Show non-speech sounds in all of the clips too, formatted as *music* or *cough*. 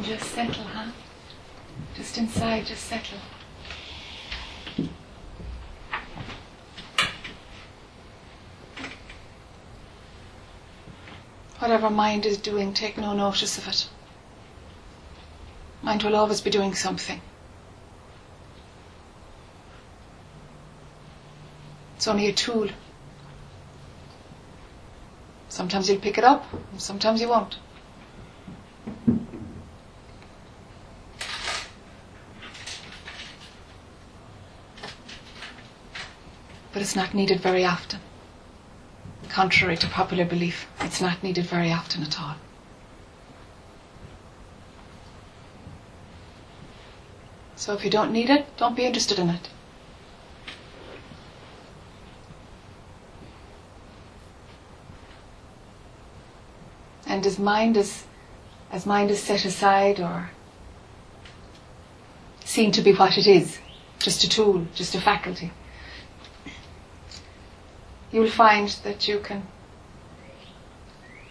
And just settle, huh? Just inside, just settle. Whatever mind is doing, take no notice of it. Mind will always be doing something. It's only a tool. Sometimes you'll pick it up, and sometimes you won't. It's not needed very often. Contrary to popular belief, it's not needed very often at all. So if you don't need it, don't be interested in it. And as mind is as mind is set aside or seen to be what it is, just a tool, just a faculty, you will find that you can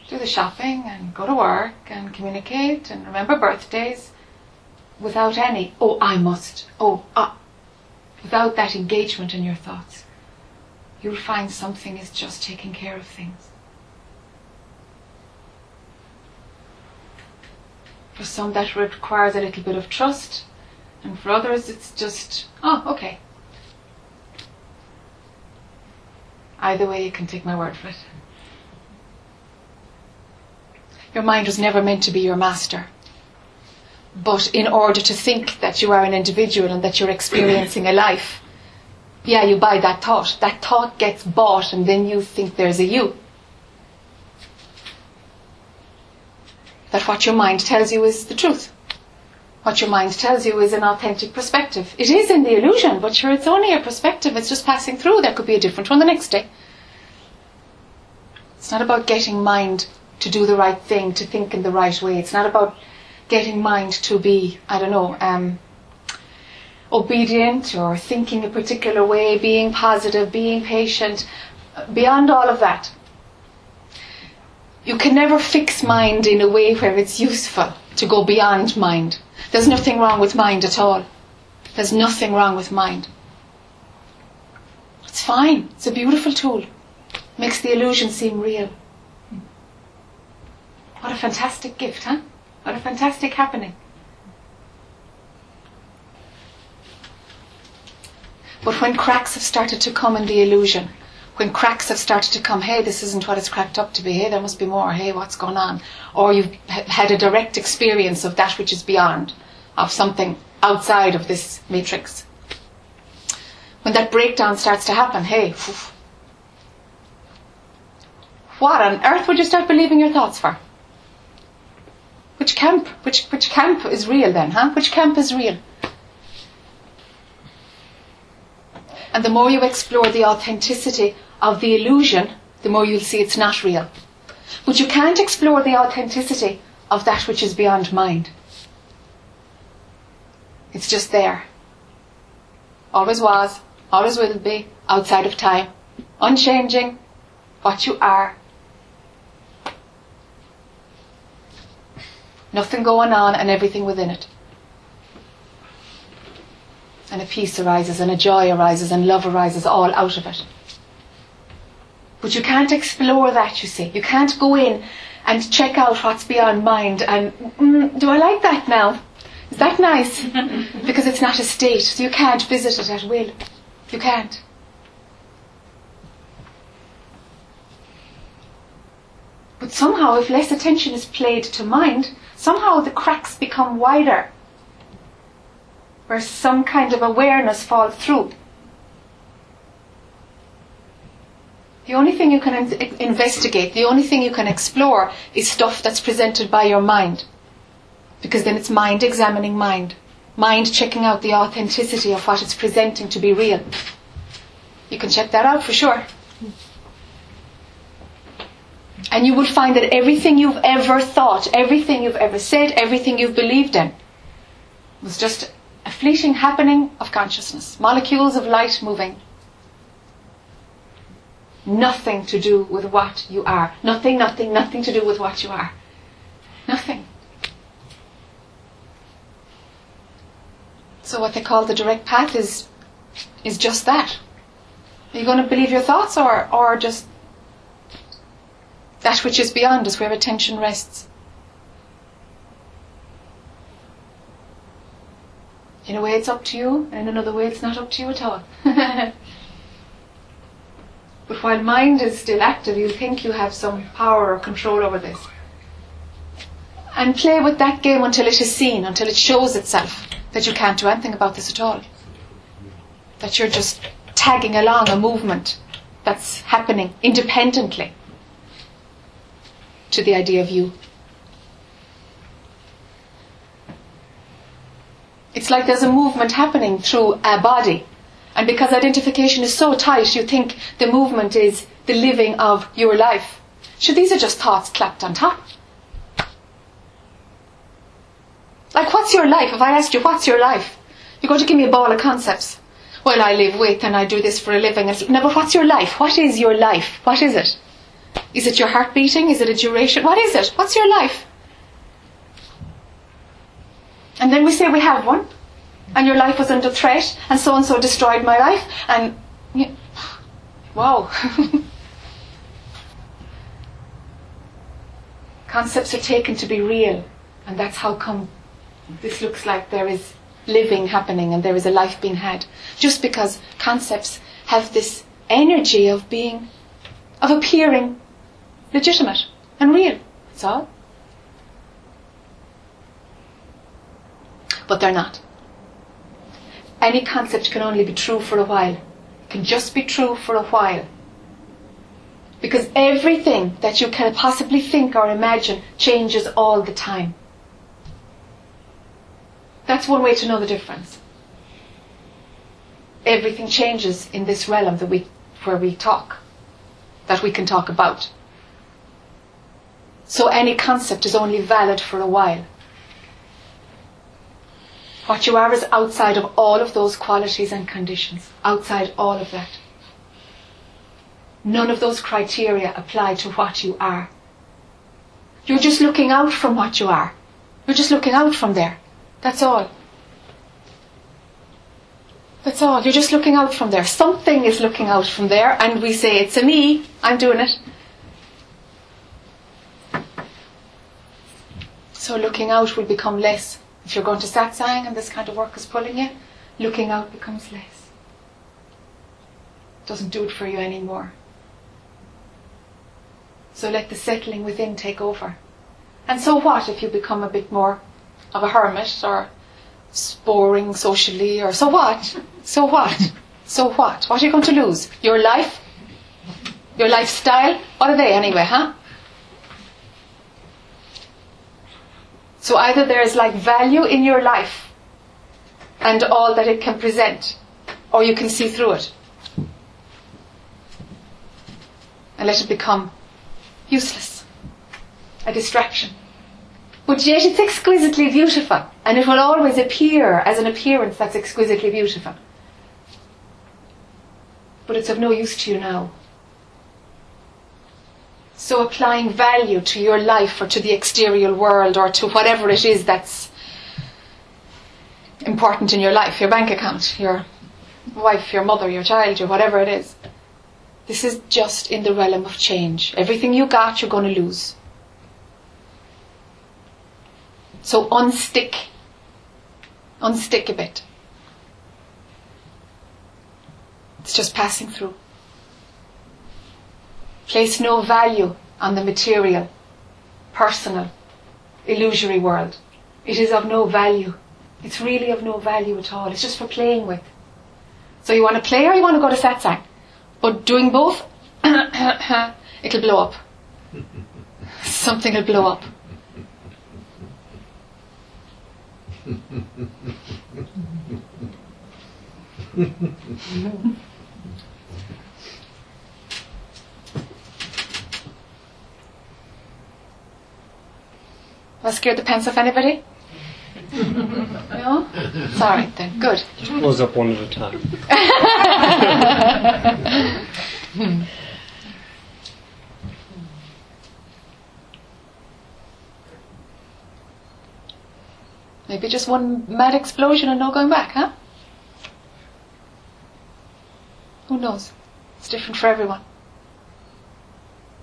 do the shopping and go to work and communicate and remember birthdays without any, oh, I must, oh, ah, without that engagement in your thoughts. You'll find something is just taking care of things. For some, that requires a little bit of trust, and for others, it's just, oh, okay. Either way, you can take my word for it. Your mind was never meant to be your master. But in order to think that you are an individual and that you're experiencing a life, yeah, you buy that thought. That thought gets bought, and then you think there's a you. That what your mind tells you is the truth. What your mind tells you is an authentic perspective. It is in the illusion, but sure, it's only a perspective. It's just passing through. There could be a different one the next day. It's not about getting mind to do the right thing, to think in the right way. It's not about getting mind to be, I don't know, um, obedient or thinking a particular way, being positive, being patient. Beyond all of that, you can never fix mind in a way where it's useful to go beyond mind. There's nothing wrong with mind at all. There's nothing wrong with mind. It's fine. It's a beautiful tool. Makes the illusion seem real. What a fantastic gift, huh? What a fantastic happening. But when cracks have started to come in the illusion, when cracks have started to come, hey, this isn't what it's cracked up to be, hey, there must be more, hey, what's going on? Or you've had a direct experience of that which is beyond, of something outside of this matrix. When that breakdown starts to happen, hey, what on earth would you start believing your thoughts for? Which camp? Which which camp is real then, huh? Which camp is real? And the more you explore the authenticity of the illusion, the more you'll see it's not real. But you can't explore the authenticity of that which is beyond mind. It's just there. Always was, always will be, outside of time. Unchanging, what you are. Nothing going on and everything within it. And a peace arises, and a joy arises, and love arises all out of it. But you can't explore that, you see. You can't go in and check out what's beyond mind and, mm, do I like that now? Is that nice? *laughs* because it's not a state, so you can't visit it at will. You can't. But somehow, if less attention is played to mind, somehow the cracks become wider, where some kind of awareness falls through. The only thing you can in- investigate, the only thing you can explore is stuff that's presented by your mind. Because then it's mind examining mind. Mind checking out the authenticity of what it's presenting to be real. You can check that out for sure. And you will find that everything you've ever thought, everything you've ever said, everything you've believed in was just a fleeting happening of consciousness, molecules of light moving. Nothing to do with what you are. Nothing, nothing, nothing to do with what you are. Nothing. So what they call the direct path is is just that. Are you going to believe your thoughts or or just that which is beyond is where attention rests? In a way it's up to you, and in another way it's not up to you at all. *laughs* but while mind is still active, you think you have some power or control over this. And play with that game until it is seen, until it shows itself that you can't do anything about this at all. That you're just tagging along a movement that's happening independently to the idea of you. It's like there's a movement happening through a body. And because identification is so tight, you think the movement is the living of your life. So these are just thoughts clapped on top. Like, what's your life? If I asked you, what's your life? You're going to give me a ball of concepts. Well, I live with and I do this for a living. No, but what's your life? What is your life? What is it? Is it your heart beating? Is it a duration? What is it? What's your life? And then we say we have one, and your life was under threat, and so and so destroyed my life, and you, wow. *laughs* Concepts are taken to be real, and that's how come this looks like there is living happening and there is a life being had. Just because concepts have this energy of being, of appearing legitimate and real. That's all. But they're not. Any concept can only be true for a while. It can just be true for a while. Because everything that you can possibly think or imagine changes all the time. That's one way to know the difference. Everything changes in this realm that we, where we talk, that we can talk about. So any concept is only valid for a while. What you are is outside of all of those qualities and conditions, outside all of that. None of those criteria apply to what you are. You're just looking out from what you are. You're just looking out from there. That's all. That's all. You're just looking out from there. Something is looking out from there, and we say, It's a me, I'm doing it. So looking out will become less. If you're going to satsang and this kind of work is pulling you, looking out becomes less. Doesn't do it for you anymore. So let the settling within take over. And so what if you become a bit more of a hermit or boring socially or so what? So what? So what? What are you going to lose? Your life? Your lifestyle? What are they anyway, huh? So either there is like value in your life and all that it can present, or you can see through it. And let it become useless. A distraction. But yet it's exquisitely beautiful, and it will always appear as an appearance that's exquisitely beautiful. But it's of no use to you now. So applying value to your life or to the exterior world or to whatever it is that's important in your life, your bank account, your wife, your mother, your child, your whatever it is. This is just in the realm of change. Everything you got, you're going to lose. So unstick. Unstick a bit. It's just passing through. Place no value on the material, personal, illusory world. It is of no value. It's really of no value at all. It's just for playing with. So you want to play or you want to go to satsang? But doing both, *coughs* it'll blow up. *laughs* Something will blow up. *laughs* Was scared the pants off anybody? *laughs* no? Sorry then. Good. Just close up one at a time. Maybe just one mad explosion and no going back, huh? Who knows? It's different for everyone.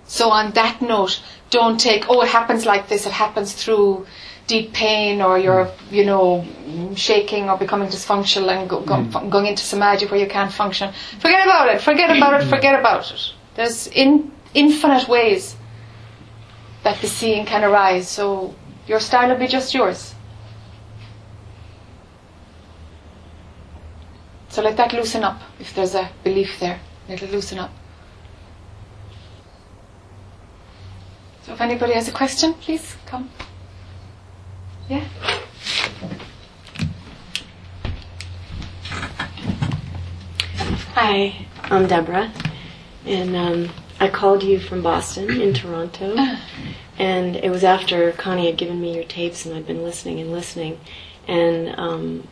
So on that note, don't take, oh, it happens like this, it happens through deep pain or you're, hmm. you know, shaking or becoming dysfunctional and go, go, hmm. going into samadhi where you can't function. Forget about it, forget about it, forget hmm. about it. There's in, infinite ways that the seeing can arise, so your style will be just yours. So let that loosen up if there's a belief there. Let it loosen up. So if anybody has a question, please come. Yeah? Hi, I'm Deborah, and um, I called you from Boston in Toronto, and it was after Connie had given me your tapes, and I'd been listening and listening, and um,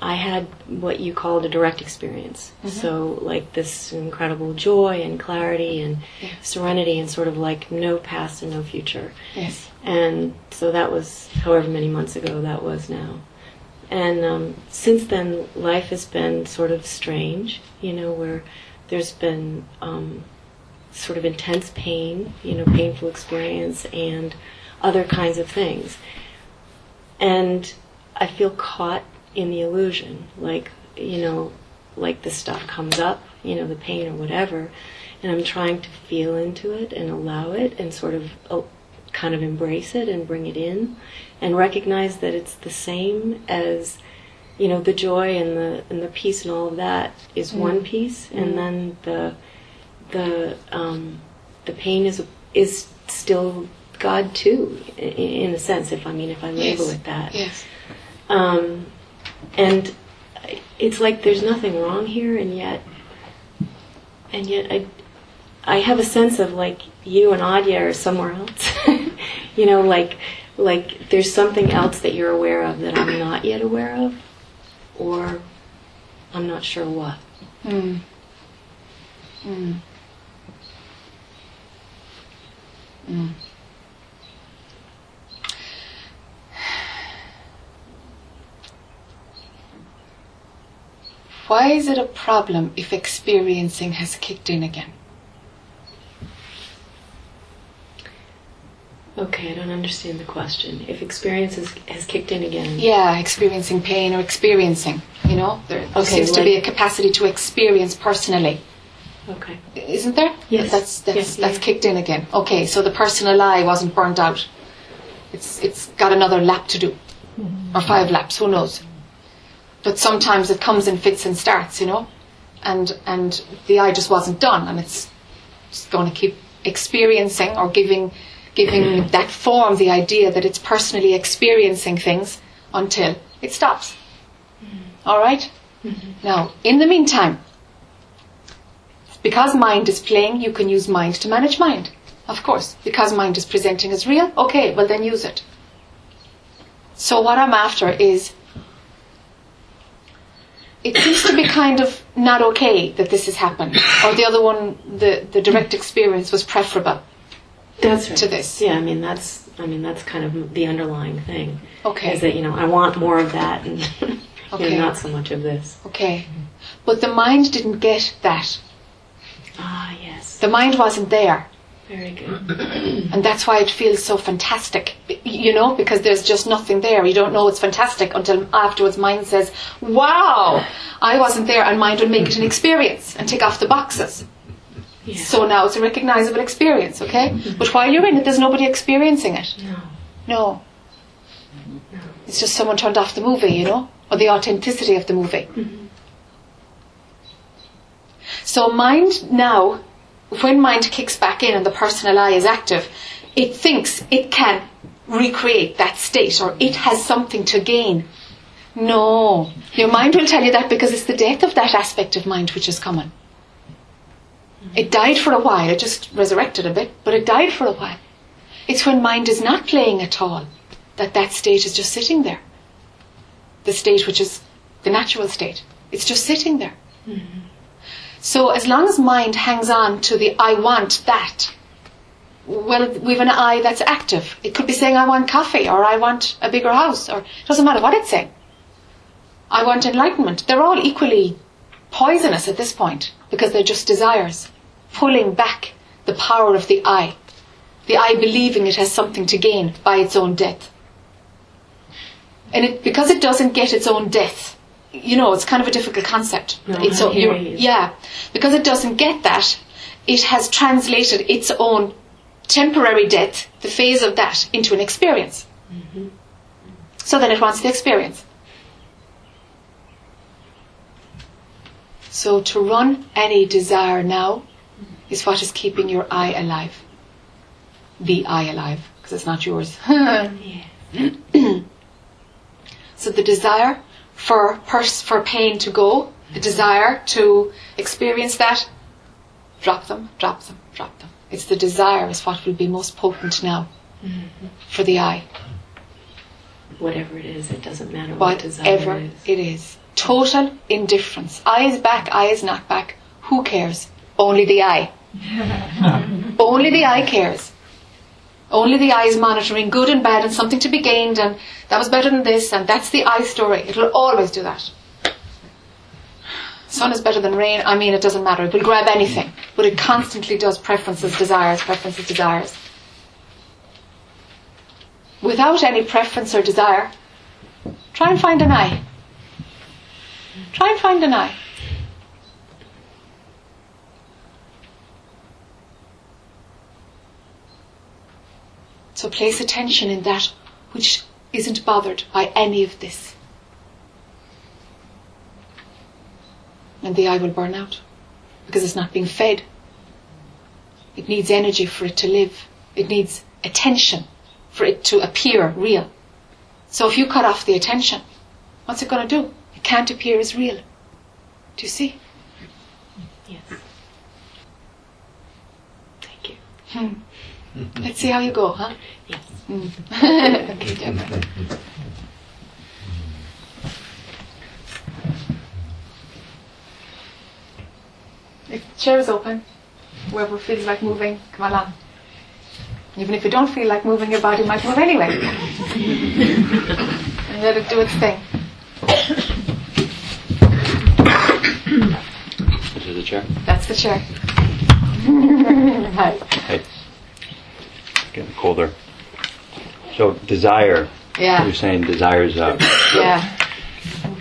I had what you called a direct experience. So, like this incredible joy and clarity and serenity, and sort of like no past and no future. Yes. And so that was however many months ago that was now. And um, since then, life has been sort of strange, you know, where there's been um, sort of intense pain, you know, painful experience, and other kinds of things. And I feel caught in the illusion, like, you know, like this stuff comes up, you know, the pain or whatever, and I'm trying to feel into it and allow it and sort of uh, kind of embrace it and bring it in and recognize that it's the same as you know the joy and the and the peace and all of that is one piece and then the the um, the pain is is still God too i- in a sense if I mean if I label Yes. it that Yes. um, and it's like there's nothing wrong here, and yet, and yet I, I have a sense of like you and Adya are somewhere else. *laughs* you know, like, like there's something else that you're aware of that I'm not yet aware of, or I'm not sure what. Mm. Mm. Mm. Why is it a problem if experiencing has kicked in again? Okay, I don't understand the question. If experience has, has kicked in again, Yeah, experiencing pain or experiencing, you know, there, Okay, seems to be a capacity to experience personally. okay, Isn't there? Yes. That's that's Yes, that's yeah. kicked in again. Okay, so the personal I wasn't burnt out. It's it's got another lap to do, or five laps. Who knows? But sometimes it comes in fits and starts, you know, and and the I just wasn't done, and it's just going to keep experiencing or giving giving that form the idea that it's personally experiencing things until it stops. Mm-hmm. All right? Mm-hmm. Now, in the meantime, because mind is playing, you can use mind to manage mind. Of course. Because mind is presenting as real, okay, well then use it. So what I'm after is it seems to be kind of not okay that this has happened. Or the other one, the, the direct experience was preferable. that's right. To this. Yeah, I mean that's I mean that's kind of the underlying thing. Okay. Is that you know I want more of that and *laughs* you Okay. know, not so much of this. Okay. But the mind didn't get that. Ah, yes. The mind wasn't there. Very good. *clears throat* And that's why it feels so fantastic, you know, because there's just nothing there. You don't know it's fantastic until afterwards mind says, wow, I wasn't there, and mind will make it an experience and take off the boxes. Yeah. So now it's a recognizable experience, okay? But while you're in it, there's nobody experiencing it. no. No. It's just someone turned off the movie, you know, or the authenticity of the movie. Mm-hmm. So mind now, when mind kicks back in and the personal I is active, it thinks it can recreate that state or it has something to gain. No. Your mind will tell you that because it's the death of that aspect of mind which is coming. It died for a while, it just resurrected a bit, but it died for a while. It's when mind is not playing at all that that state is just sitting there. The state which is the natural state. It's just sitting there. Mm-hmm. So as long as mind hangs on to the I want that, well, we've an I that's active. It could be saying, I want coffee, or I want a bigger house, or it doesn't matter what it's saying. I want enlightenment. They're all equally poisonous at this point because they're just desires, pulling back the power of the I. The I believing it has something to gain by its own death. And it, because it doesn't get its own death, you know, it's kind of a difficult concept. No, it's I o- you're- Yeah, because it doesn't get that, it has translated its own temporary death, the phase of that, into an experience. So then it wants the experience. So to run any desire now is what is keeping your I alive. The I alive, because it's not yours. *laughs* *clears throat* So the desire for pers- for pain to go, the desire to experience that, drop them, drop them, drop them. It's the desire is what will be most potent now mm-hmm. for the I. Whatever it is, it doesn't matter what desire Whatever it is. it is. Total indifference. I is back, I is not back. Who cares? Only the I. *laughs* Only the I cares. Only the I is monitoring good and bad and something to be gained and that was better than this and that's the I story. It will always do that. Sun is better than rain. I mean, it doesn't matter. It will grab anything. But it constantly does preferences, desires, preferences, desires. Without any preference or desire, try and find an I. Try and find an I. So place attention in that which isn't bothered by any of this. And the I will burn out because it's not being fed. It needs energy for it to live. It needs attention for it to appear real. So if you cut off the attention, what's it going to do? It can't appear as real. Do you see? Yes. Thank you. Hmm. Let's see how you go, huh? Yes. Mm. okay, *laughs* Deborah. If the chair is open, whoever feels like moving, come along. Even if you don't feel like moving, your body might move anyway. *laughs* and let it do its thing. This is the chair. That's the chair. Hi. Hey. *laughs* Getting colder. So desire. Yeah. You're saying desire is uh, Yeah.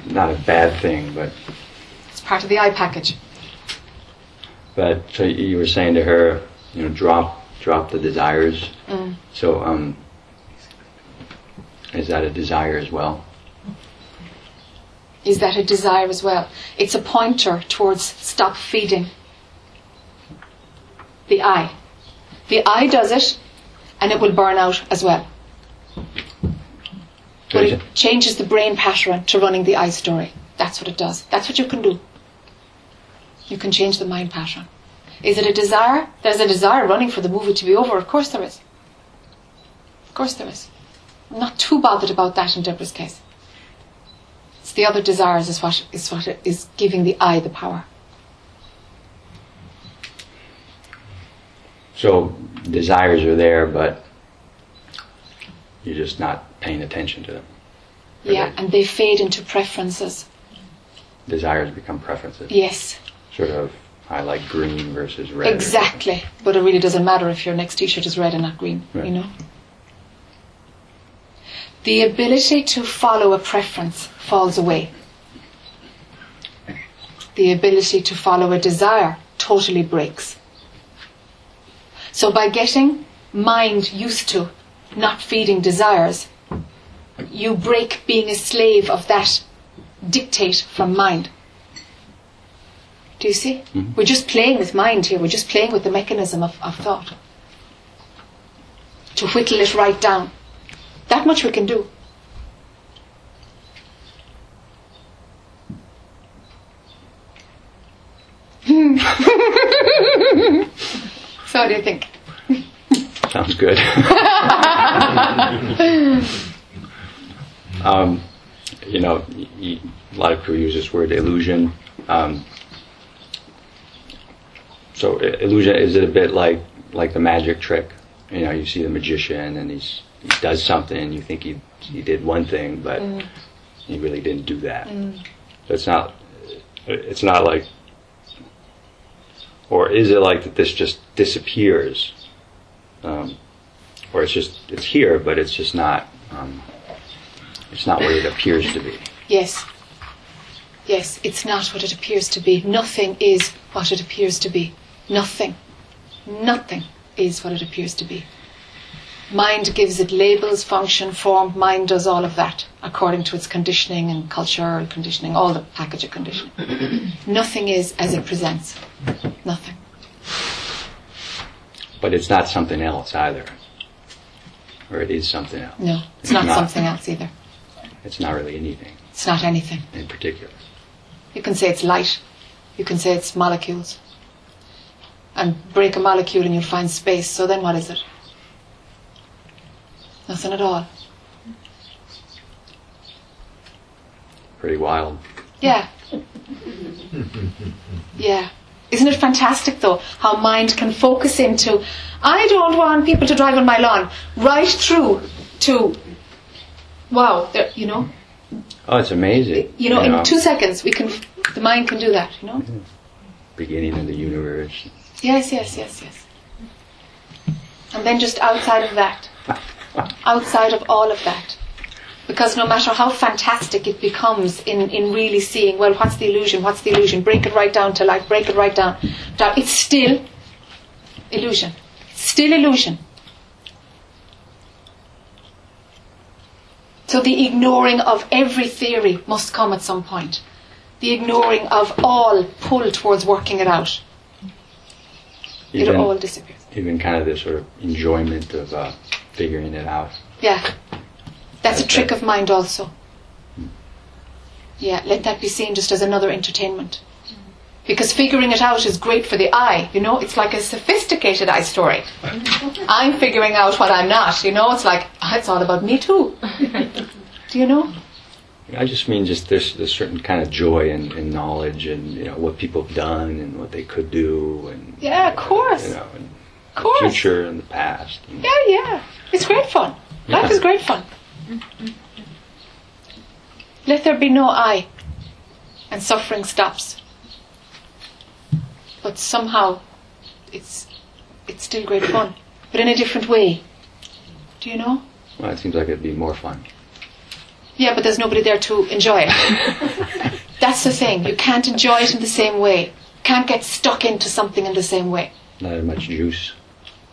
not a bad thing, but It's part of the I package. but so you were saying to her, you know, drop drop the desires. Mm. So um, is that a desire as well? is that a desire as well. It's a pointer towards stop feeding the I. The I does it and it will burn out as well. But it changes the brain pattern to running the I story. That's what it does. That's what you can do. You can change the mind pattern. Is it a desire? There's a desire running for the movie to be over. Of course there is. Of course there is. I'm not too bothered about that in Deborah's case. It's the other desires is what is what is giving the I the power. So desires are there, but you're just not paying attention to them. Yeah, and they fade into preferences. Desires become preferences. Yes, Sort of, I like green versus red. exactly. But it really doesn't matter if your next T-shirt is red and not green. Right. You know. The ability to follow a preference falls away. The ability to follow a desire totally breaks. So by getting mind used to not feeding desires, you break being a slave of that dictate from mind. Do you see? Mhm. We're just playing with mind here. We're just playing with the mechanism of, of thought. To whittle it right down. That much we can do. *laughs* *laughs* so what do you think? Sounds good. *laughs* um, you know, a lot of people use this word illusion. Um, so illusion is it a bit like like the magic trick? you know, you see the magician and he's he does something, and you think he he did one thing, but he really didn't do that. It's not. It's not like. Or is it like that? This just disappears, um, or it's just it's here, but it's just not. Um, it's not what it appears to be. Yes. Yes, it's not what it appears to be. Nothing is what it appears to be. Nothing. Nothing is what it appears to be. Mind gives it labels, function, form. Mind does all of that according to its conditioning and cultural conditioning, all the package of conditioning. *clears throat* Nothing is as it presents. Nothing. But it's not something else either. Or it is something else. No, it's not something else either. It's not really anything It's not anything. in particular. You can say it's light. You can say it's molecules. And break a molecule and you'll find space. So then what is it? Nothing at all. Pretty wild. Yeah. Yeah. Isn't it fantastic though how mind can focus into I don't want people to drive on my lawn right through to wow, uh, you know, Oh, it's amazing. you know, in 2 seconds we can the mind can do that, you know? beginning of the universe. Yes, yes, yes, yes. And then just outside of that, *laughs* outside of all of that. Because no matter how fantastic it becomes in, in really seeing, well, what's the illusion? What's the illusion? Break it right down to life, break it right down. down. It's still illusion. Still illusion. So the ignoring of every theory must come at some point. The ignoring of all pull towards working it out. It all disappears. even kind of the sort of enjoyment of uh, figuring it out. Yeah. That's a trick of mind also. Yeah, let that be seen just as another entertainment. Because figuring it out is great for the I, you know, it's like a sophisticated I story. *laughs* I'm figuring out what I'm not, you know, it's like, ah, it's all about me too. *laughs* Do you know? I just mean just there's a certain kind of joy in, in knowledge and you know what people have done and what they could do and Yeah, of course. you know and Of course. the future and the past. And Yeah, yeah. It's great fun. Life is great fun. Let there be no I, and suffering stops. But somehow, it's it's still great fun, but in a different way. Do you know? well, it seems like it'd be more fun. Yeah, but there's nobody there to enjoy it. *laughs* That's the thing. You can't enjoy it in the same way. Can't get stuck into something in the same way. Not as much juice.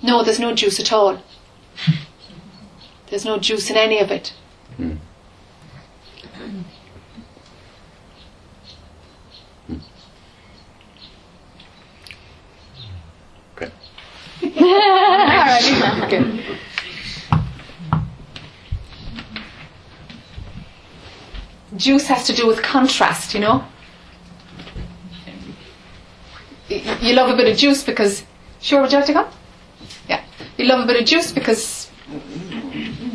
No, there's no juice at all. There's no juice in any of it. Hmm. Okay. *laughs* Alrighty, good. *laughs* Juice has to do with contrast, you know. You love a bit of juice because, sure, would you like to go? Yeah, you love a bit of juice because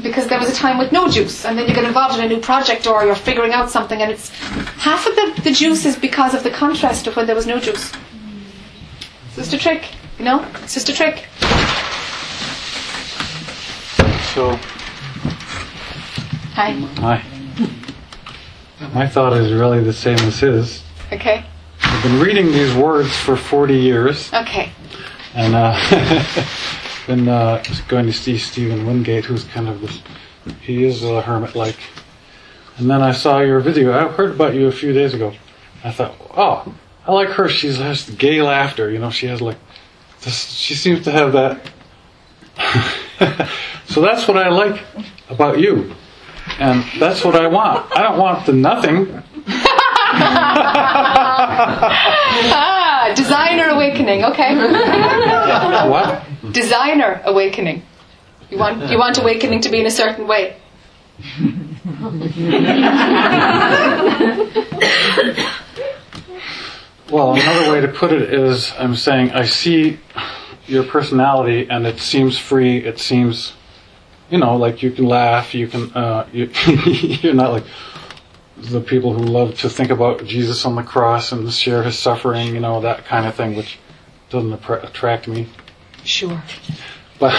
because there was a time with no juice, and then you get involved in a new project or you're figuring out something, and it's half of the, the juice is because of the contrast of when there was no juice. It's just a trick, you know. It's just a trick. So, Hi. my, my thought is really the same as his. Okay. I've been reading these words for 40 years, Okay. and uh, *laughs* been uh, going to see Stephen Wingate, who's kind of this, he is a hermit like. And then I saw your video. I heard about you a few days ago. I thought, oh, I like her. She has gay laughter. You know, she has like, this, she seems to have that. *laughs* so that's what I like about you. And that's what I want. I don't want the nothing. *laughs* Designer awakening. Okay. *laughs* What? designer awakening. You want you want awakening to be in a certain way. Well, another way to put it is I'm saying I see your personality and it seems free. It seems, you know, like you can laugh. You can, uh, you, *laughs* you're not like the people who love to think about Jesus on the cross and share his suffering, you know, that kind of thing, which doesn't attract me. Sure. but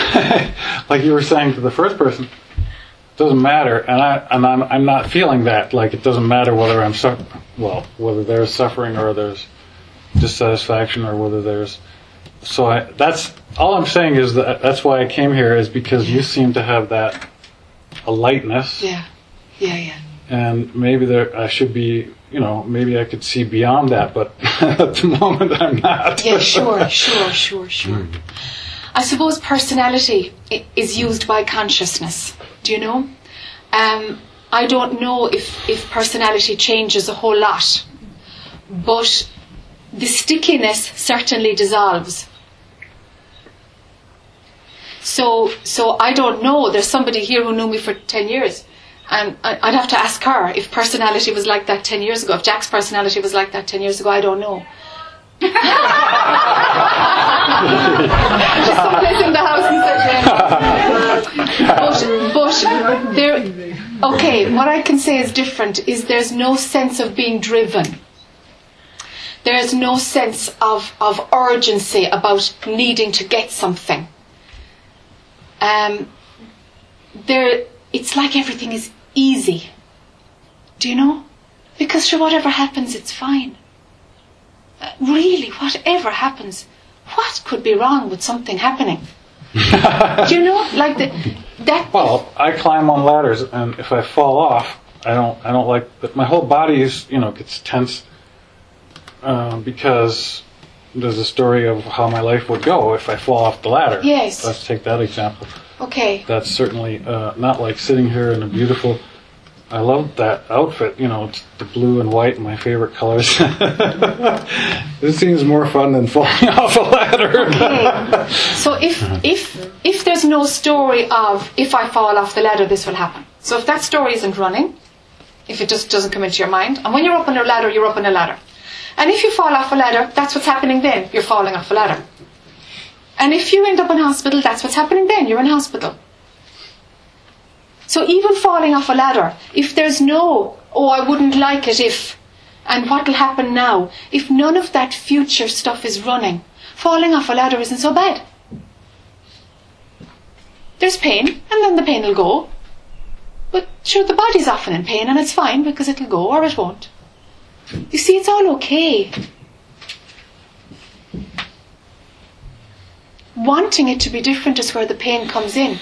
*laughs* like you were saying to the first person, it doesn't matter, and I and I'm I'm not feeling that. Like it doesn't matter whether I'm su- well, whether there's suffering or there's dissatisfaction or whether there's. So I, that's all I'm saying is that that's why I came here is because you seem to have that a lightness, Yeah. Yeah, yeah. And maybe there I should be. You know, maybe I could see beyond that, but *laughs* at the moment I'm not. Yeah, sure, sure, sure, sure. I suppose personality is used by consciousness. Do you know? Um, I don't know if, if personality changes a whole lot, but the stickiness certainly dissolves. So, so I don't know. There's somebody here who knew me for ten years, and I- I'd have to ask her if personality was like that ten years ago. If Jac's personality was like that ten years ago, I don't know. *laughs* Just someplace in the house and said, but, but there, okay, what I can say is different is there's no sense of being driven. There's no sense of, of urgency about needing to get something. Um, there, it's like everything is easy. Do you know? Because sure, whatever happens, it's fine. Uh, really, whatever happens, what could be wrong with something happening? Do *laughs* you know, like the that? Well, I climb on ladders, and if I fall off, I don't. I don't like. But my whole body is, you know, gets tense uh, because there's a story of how my life would go if I fall off the ladder. Yes. Let's take that example. Okay, That's certainly uh, not like sitting here in a beautiful. I love that outfit. You know, it's the blue and white, my favorite colors. *laughs* this seems more fun than falling *laughs* off a ladder. okay. So if if if there's no story of if I fall off the ladder, this will happen. So if that story isn't running, if it just doesn't come into your mind, and when you're up on a ladder, you're up on a ladder. And if you fall off a ladder, that's what's happening then. You're falling off a ladder. And if you end up in hospital, that's what's happening then. You're in hospital. So even falling off a ladder, if there's no, oh, I wouldn't like it if, and what'll happen now, if none of that future stuff is running, falling off a ladder isn't so bad. There's pain, and then the pain will go. But sure, the body's often in pain, and it's fine because it'll go or it won't. You see, it's all okay. Wanting it to be different is where the pain comes in.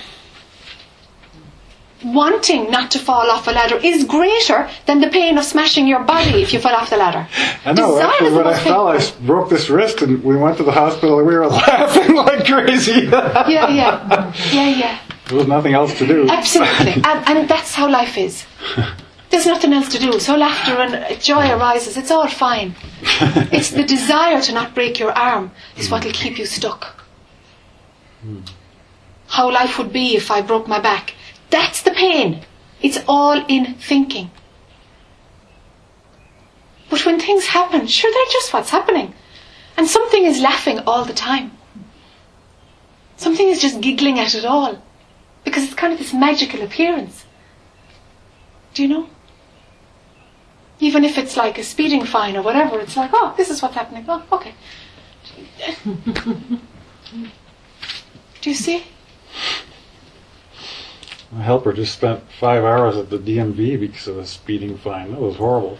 Wanting not to fall off a ladder is greater than the pain of smashing your body if you fall off the ladder. I know. Desire Actually, when I fell, I broke this wrist, and we went to the hospital, and we were *laughs* laughing like crazy. Yeah, yeah, yeah, yeah. there was nothing else to do. Absolutely. *laughs* and, and that's how life is. There's nothing else to do. So laughter and joy arises. It's all fine. *laughs* It's the desire to not break your arm is what will keep you stuck. Hmm. How life would be if I broke my back. That's the pain. It's all in thinking. But when things happen, sure, they're just what's happening. And something is laughing all the time. Something is just giggling at it all. Because it's kind of this magical appearance. Do you know? Even if it's like a speeding fine or whatever, it's like, oh, this is what's happening. Oh, okay. *laughs* Do you see? My helper just spent five hours at the DMV because of a speeding fine. That was horrible.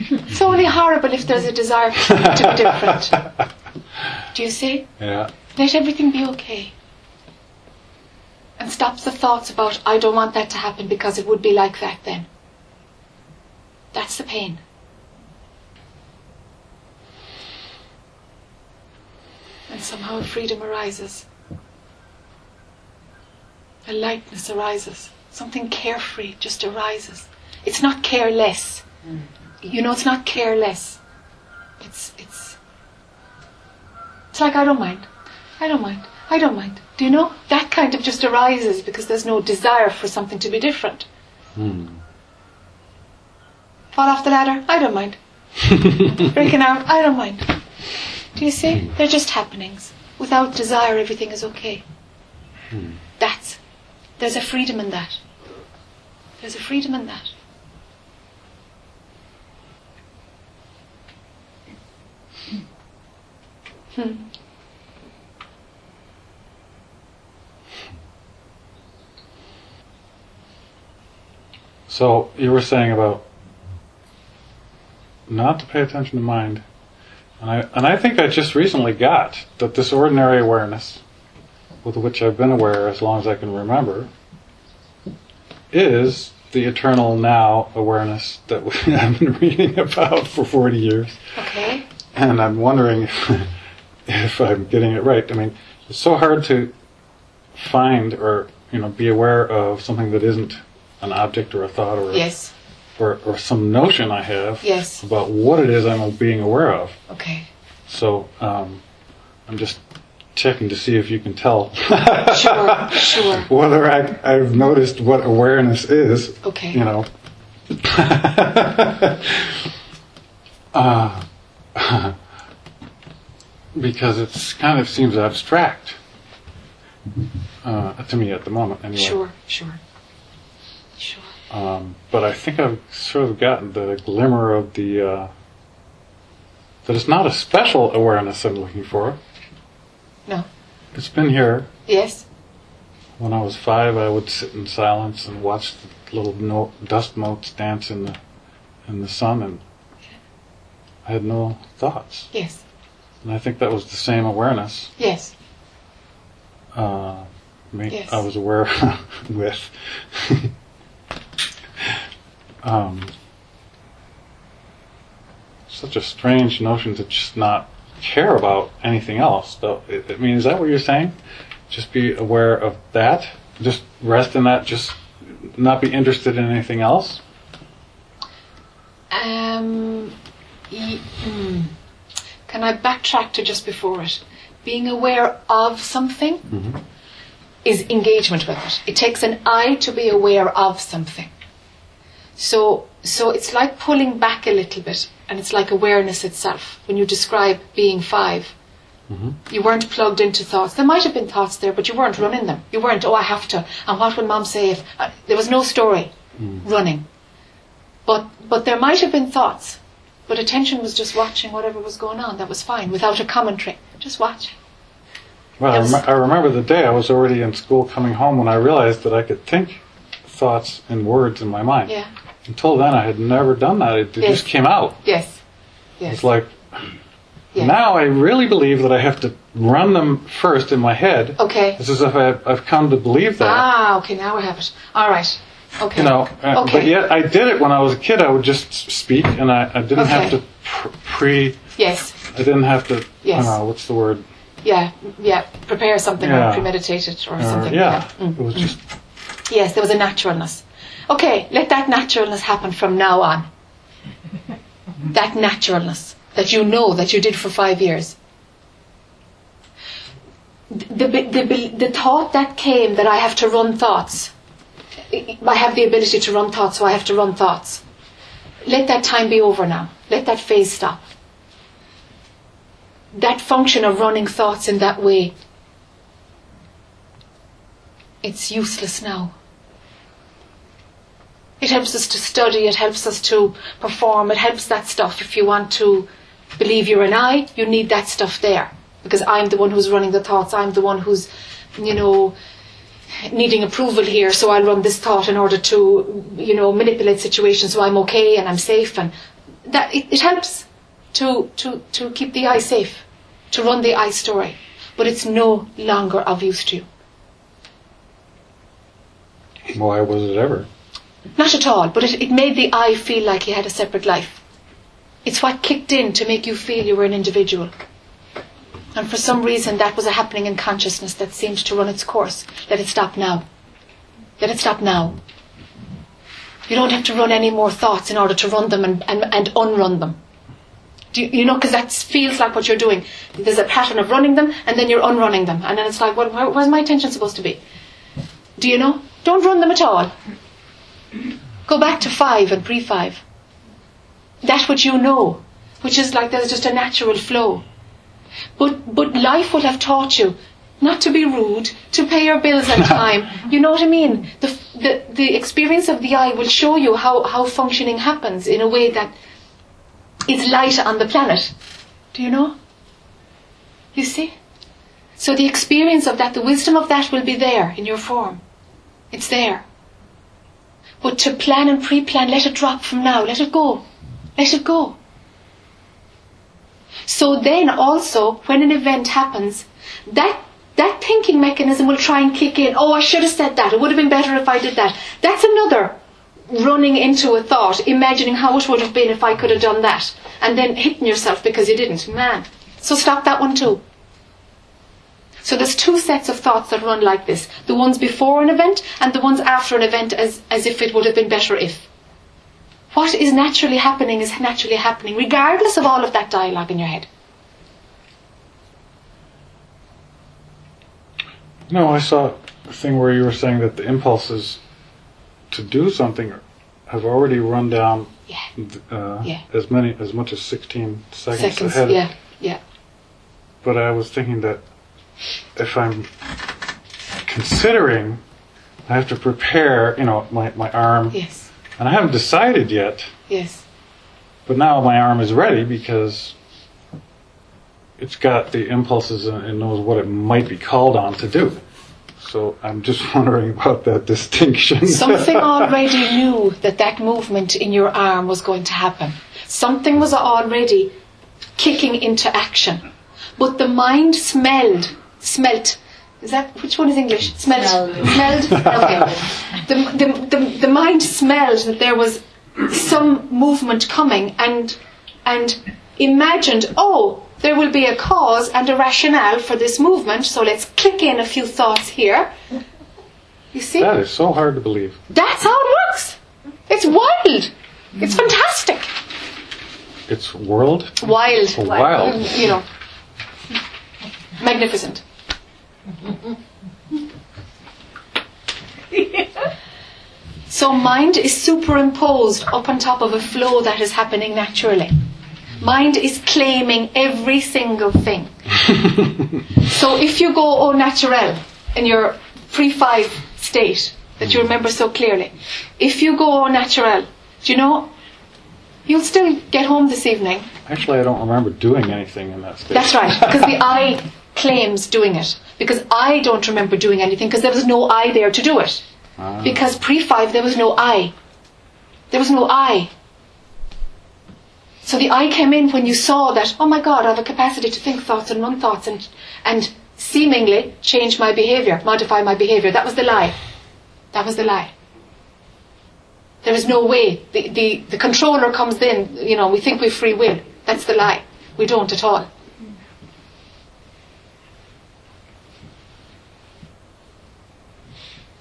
*laughs* It's only horrible if there's a desire for to be different. *laughs* Do you see? Yeah. Let everything be okay. And stop the thoughts about, I don't want that to happen because it would be like that then. That's the pain. And somehow freedom arises. A lightness arises. Something carefree just arises. It's not careless. Mm. You know, it's not careless. It's, it's, it's like, I don't mind. I don't mind. I don't mind. Do you know? That kind of just arises because there's no desire for something to be different. Hmm. Fall off the ladder? I don't mind. *laughs* Breaking out? I don't mind. Do you see? Hmm. They're just happenings. Without desire, everything is okay. Hmm. That's. There's a freedom in that. There's a freedom in that. Hmm. So you were saying about not to pay attention to mind, and I and I think I just recently got that this ordinary awareness with which I've been aware as long as I can remember, is the eternal now awareness that we, *laughs* I've been reading about for forty years, Okay. and I'm wondering if, *laughs* if I'm getting it right. I mean, it's so hard to find or you know be aware of something that isn't an object or a thought or Yes. or, or some notion I have Yes. about what it is I'm being aware of. Okay. So um, I'm just checking to see if you can tell Sure. Sure. *laughs* whether I, I've noticed what awareness is. Okay. You know. *laughs* uh, *laughs* because it kind of seems abstract uh, to me at the moment. Anyway. Sure. Sure. Sure. Um, but I think I've sort of gotten the glimmer of the uh, that it's not a special awareness I'm looking for. No. It's been here. Yes. When I was five, I would sit in silence and watch the little no- dust motes dance in the in the sun, and I had no thoughts. Yes. And I think that was the same awareness. Yes. Uh, me, Yes. I was aware *laughs* with. um, such a strange notion to just not care about anything else. Though, I mean, is that what you're saying? Just be aware of that. Just rest in that. Just not be interested in anything else. Um. hmm. Can I backtrack to just before it? Being aware of something is engagement with it. It takes an I to be aware of something. So, so it's like pulling back a little bit, and it's like awareness itself. When you describe being 5 you weren't plugged into thoughts. There might have been thoughts there, but you weren't running them. You weren't. Oh, I have to. And what will Mom say if uh, there was no story running? But but there might have been thoughts. But attention was just watching whatever was going on. That was fine, without a commentary. Just watching. Well, I, rem- I remember the day I was already in school coming home when I realized that I could think thoughts and words in my mind. Yeah. Until then, I had never done that. It, it Yes. just came out. Yes. Yes. It's like Yeah. now I really believe that I have to run them first in my head. Okay. It's as if I, I've come to believe that. Ah, okay. Now I have it. All right. Okay. You know, uh, Okay. but yet I did it when I was a kid. I would just speak, and I, I didn't have to pre. Yes. I didn't have to. Yes. Uh, what's the word? Yeah. Yeah. Prepare something Yeah. or premeditate it or Uh, something. yeah, Mm. it was just. Yes, there was a naturalness. Okay, let that naturalness happen from now on. *laughs* that naturalness that you know that you did for five years. The, the, the, the thought that came that I have to run thoughts. I have the ability to run thoughts, so I have to run thoughts. Let that time be over now. Let that phase stop. That function of running thoughts in that way, it's useless now. It helps us to study, it helps us to perform, it helps that stuff. If you want to believe you're an I, you need that stuff there. Because I'm the one who's running the thoughts, I'm the one who's, you know, needing approval here, so I'll run this thought in order to, you know, manipulate situations so I'm okay and I'm safe and that it, it helps to, to, to keep the I safe, to run the I story. But it's no longer of use to you. Why was it ever? Not at all, but it, it made the I feel like he had a separate life. It's what kicked in to make you feel you were an individual. And for some reason, that was a happening in consciousness that seemed to run its course. Let it stop now. Let it stop now. You don't have to run any more thoughts in order to run them and, and, and unrun them. Do you, you know, because that feels like what you're doing. There's a pattern of running them and then you're unrunning them. And then it's like, where, where's my attention supposed to be? Do you know? Don't run them at all. Go back to five and pre five. That's what you know, which is like there's just a natural flow. But but life will have taught you not to be rude, to pay your bills on *laughs* time. you know what I mean? The, the the experience of the I will show you how, how functioning happens in a way that is light on the planet. Do you know? You see? So the experience of that, the wisdom of that will be there in your form. It's there. But to plan and pre-plan, let it drop from now. Let it go. Let it go. So then also, when an event happens, that that thinking mechanism will try and kick in. Oh, I should have said that. It would have been better if I did that. That's another running into a thought, imagining how it would have been if I could have done that, and then hitting yourself because you didn't. Man. So stop that one too. So there's two sets of thoughts that run like this. The ones before an event and the ones after an event as, as if it would have been better if. What is naturally happening is naturally happening, regardless of all of that dialogue in your head. No, I saw a thing where you were saying that the impulses to do something have already run down Yeah. uh, Yeah. as many as much as 16 seconds, Seconds. ahead. Yeah, yeah. But I was thinking that if I'm considering, I have to prepare, you know, my, my arm, Yes. and I haven't decided yet, Yes. but now my arm is ready because it's got the impulses and it knows what it might be called on to do. So I'm just *laughs* wondering about that distinction. Something *laughs* already knew that that movement in your arm was going to happen. Something was already kicking into action. But the mind smelled, smelt. Is that, which one is English? Smelt. Smelled. *laughs* Okay. The, the, the, the mind smelled that there was some movement coming and, and imagined, oh, there will be a cause and a rationale for this movement, so let's click in a few thoughts here. You see? that is so hard to believe. That's how it works. It's wild. It's fantastic. It's world Wild. or wild. You know. Magnificent. *laughs* so mind is superimposed up on top of a flow that is happening naturally. Mind is claiming every single thing. *laughs* so if you go au naturel in your pre-five state that you mm. remember so clearly, if you go au naturel, do you know, you'll still get home this evening Actually, I don't remember doing anything in that state. that's right, because the *laughs* I claims doing it. Because I don't remember doing anything because there was no I there to do it. Ah. Because pre five there was no I. There was no I. So the I came in when you saw that, oh my God, I have a capacity to think thoughts and run thoughts and, and seemingly change my behavior, modify my behavior. That was the lie. That was the lie. There is no way. The, the, the controller comes in, you know, we think we've free will. That's the lie. We don't at all.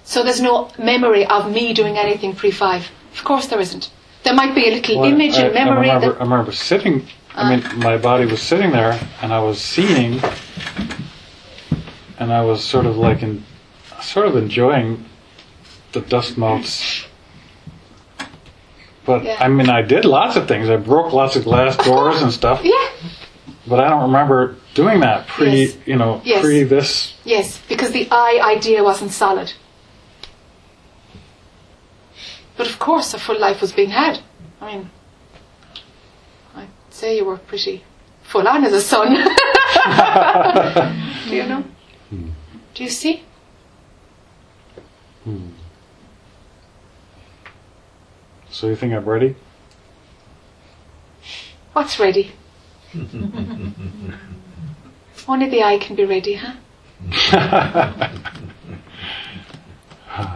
So there's no memory of me doing anything pre five. Of course there isn't. There might be a little Well, image I, and memory I remember, that I remember sitting. I mean, ah. my body was sitting there, and I was seeing, and I was sort of like in, sort of enjoying the dust motes. But Yeah. I mean, I did lots of things. I broke lots of glass doors and stuff. Yeah. But I don't remember doing that pre, Yes. you know, Yes. pre this. Yes, because the I idea wasn't solid. But of course, a full life was being had. I mean, I'd say you were pretty full on as a son. *laughs* Do you know? Hmm. Do you see? Hmm. So you think I'm ready? What's ready? *laughs* Only the I can be ready, huh?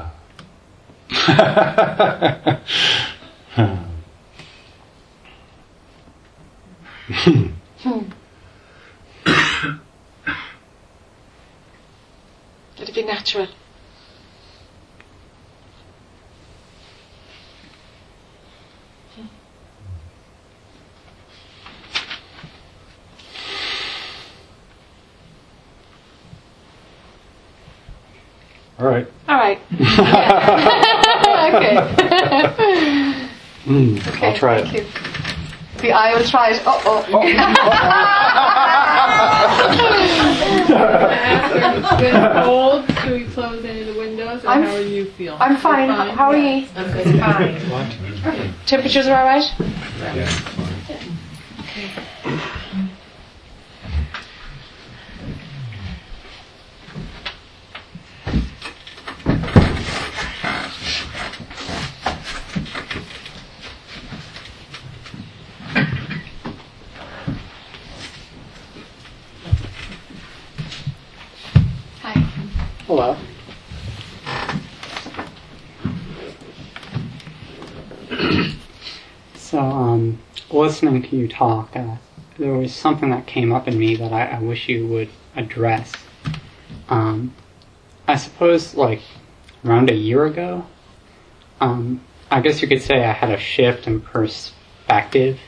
*laughs* Hmm. *coughs* Let it be natural. All right. All right. okay. *laughs* okay. I'll try thank it. You. The I will try it. Oh, *laughs* oh. Cold. Should we close any of the windows? I'm- how are you feeling? I'm fine. You're How are you? I'm good. Fine. Temperatures are all right? So, um, listening to you talk, uh, there was something that came up in me that I, I wish you would address. Um, I suppose, like, around a year ago, um, I guess you could say I had a shift in perspective,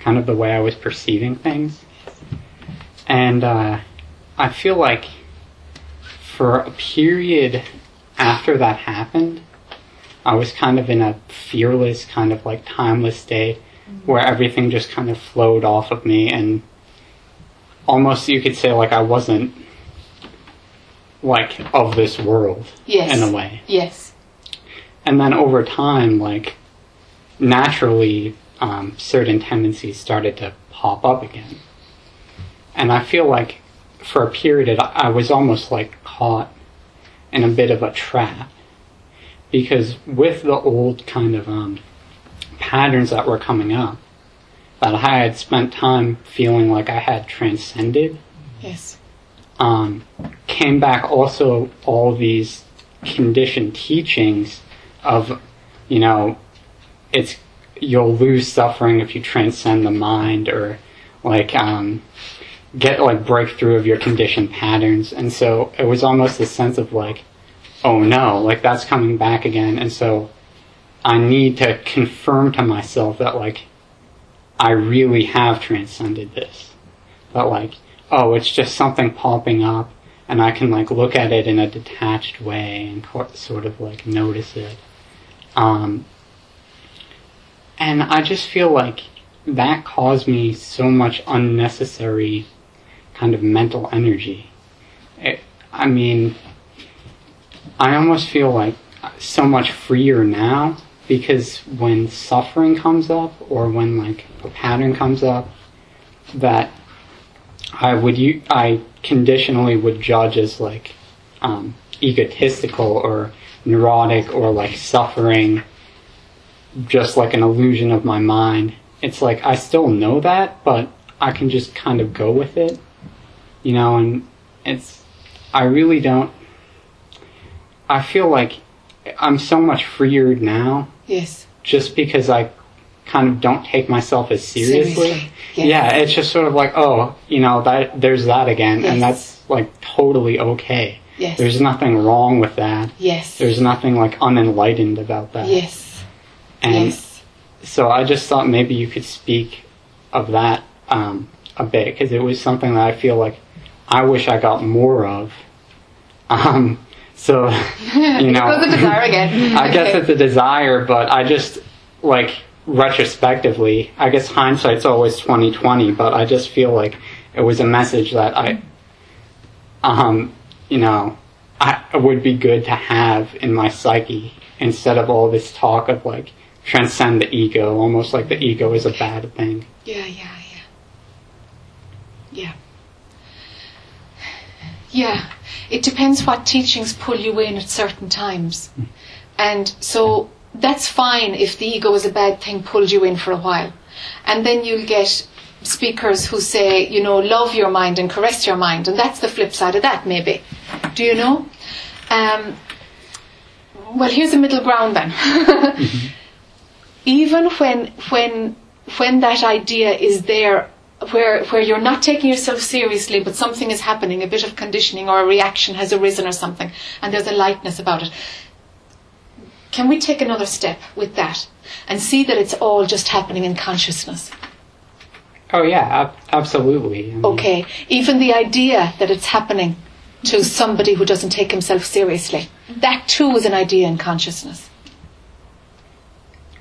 kind of the way I was perceiving things. And uh, I feel like for a period after that happened, I was kind of in a fearless, kind of like timeless state where everything just kind of flowed off of me and almost you could say like I wasn't like of this world Yes. in a way. Yes. And then over time, like naturally, um, certain tendencies started to pop up again. And I feel like for a period, I was almost like caught in a bit of a trap. Because with the old kind of um, patterns that were coming up, that I had spent time feeling like I had transcended, Yes. um, came back also all these conditioned teachings of, you know, it's you'll lose suffering if you transcend the mind or like um, get like breakthrough of your conditioned patterns. And so it was almost a sense of like, oh no, like that's coming back again. And so I need to confirm to myself that like I really have transcended this. That like, oh, it's just something popping up and I can like look at it in a detached way and sort of like notice it. Um, and I just feel like that caused me so much unnecessary kind of mental energy. It, I mean, I almost feel like so much freer now because when suffering comes up or when like a pattern comes up that I would you, I conditionally would judge as like um, egotistical or neurotic or like suffering just like an illusion of my mind. It's like I still know that, but I can just kind of go with it, you know. And it's I really don't. I feel like I'm so much freer now Yes. just because I kind of don't take myself as seriously. Seriously, yes. Yeah, it's just sort of like, oh, you know, that there's that again, and that's like totally okay. Yes. There's nothing wrong with that. yes. There's nothing like unenlightened about that. yes. And yes. so I just thought maybe you could speak of that um, a bit because it was something that I feel like I wish I got more of. Um, so you *laughs* know, of desire again. *laughs* I guess it's a desire, but I just like retrospectively, I guess hindsight's always twenty twenty, but I just feel like it was a message that I, um, you know, I would be good to have in my psyche instead of all this talk of like transcend the ego, almost like the ego is a bad thing. Yeah, yeah, yeah. Yeah. Yeah. It depends what teachings pull you in at certain times. And so that's fine if the ego is a bad thing pulled you in for a while. And then you'll get speakers who say, you know, love your mind and caress your mind. And that's the flip side of that, maybe. Do you know? Um, well, here's a middle ground then. *laughs* Even when, when, when that idea is there where where you're not taking yourself seriously, but something is happening, a bit of conditioning or a reaction has arisen or something, and there's a lightness about it. Can we take another step with that and see that it's all just happening in consciousness? Oh yeah, ab- absolutely. I mean, Okay, even the idea that it's happening to somebody who doesn't take himself seriously, that too is an idea in consciousness.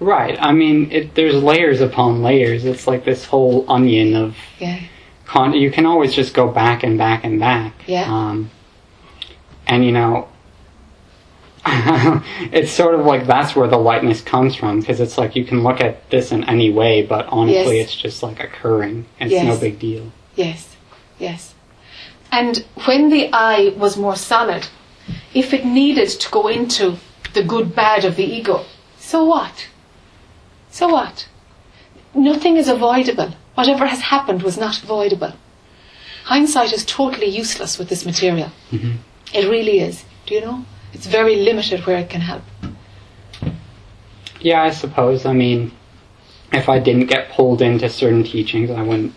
Right. I mean, it, there's layers upon layers. It's like this whole onion of Yeah, con- you can always just go back and back and back. Yeah. Um, and you know, *laughs* it's sort of like that's where the lightness comes from because it's like you can look at this in any way, but honestly, Yes. it's just like occurring. And it's no big deal. yes, yes. And when the I was more solid, if it needed to go into the good bad of the ego, so what? So what? Nothing is avoidable. Whatever has happened was not avoidable. Hindsight is totally useless with this material. Mm-hmm. It really is. Do you know? It's very limited where it can help. Yeah, I suppose. I mean, if I didn't get pulled into certain teachings, I wouldn't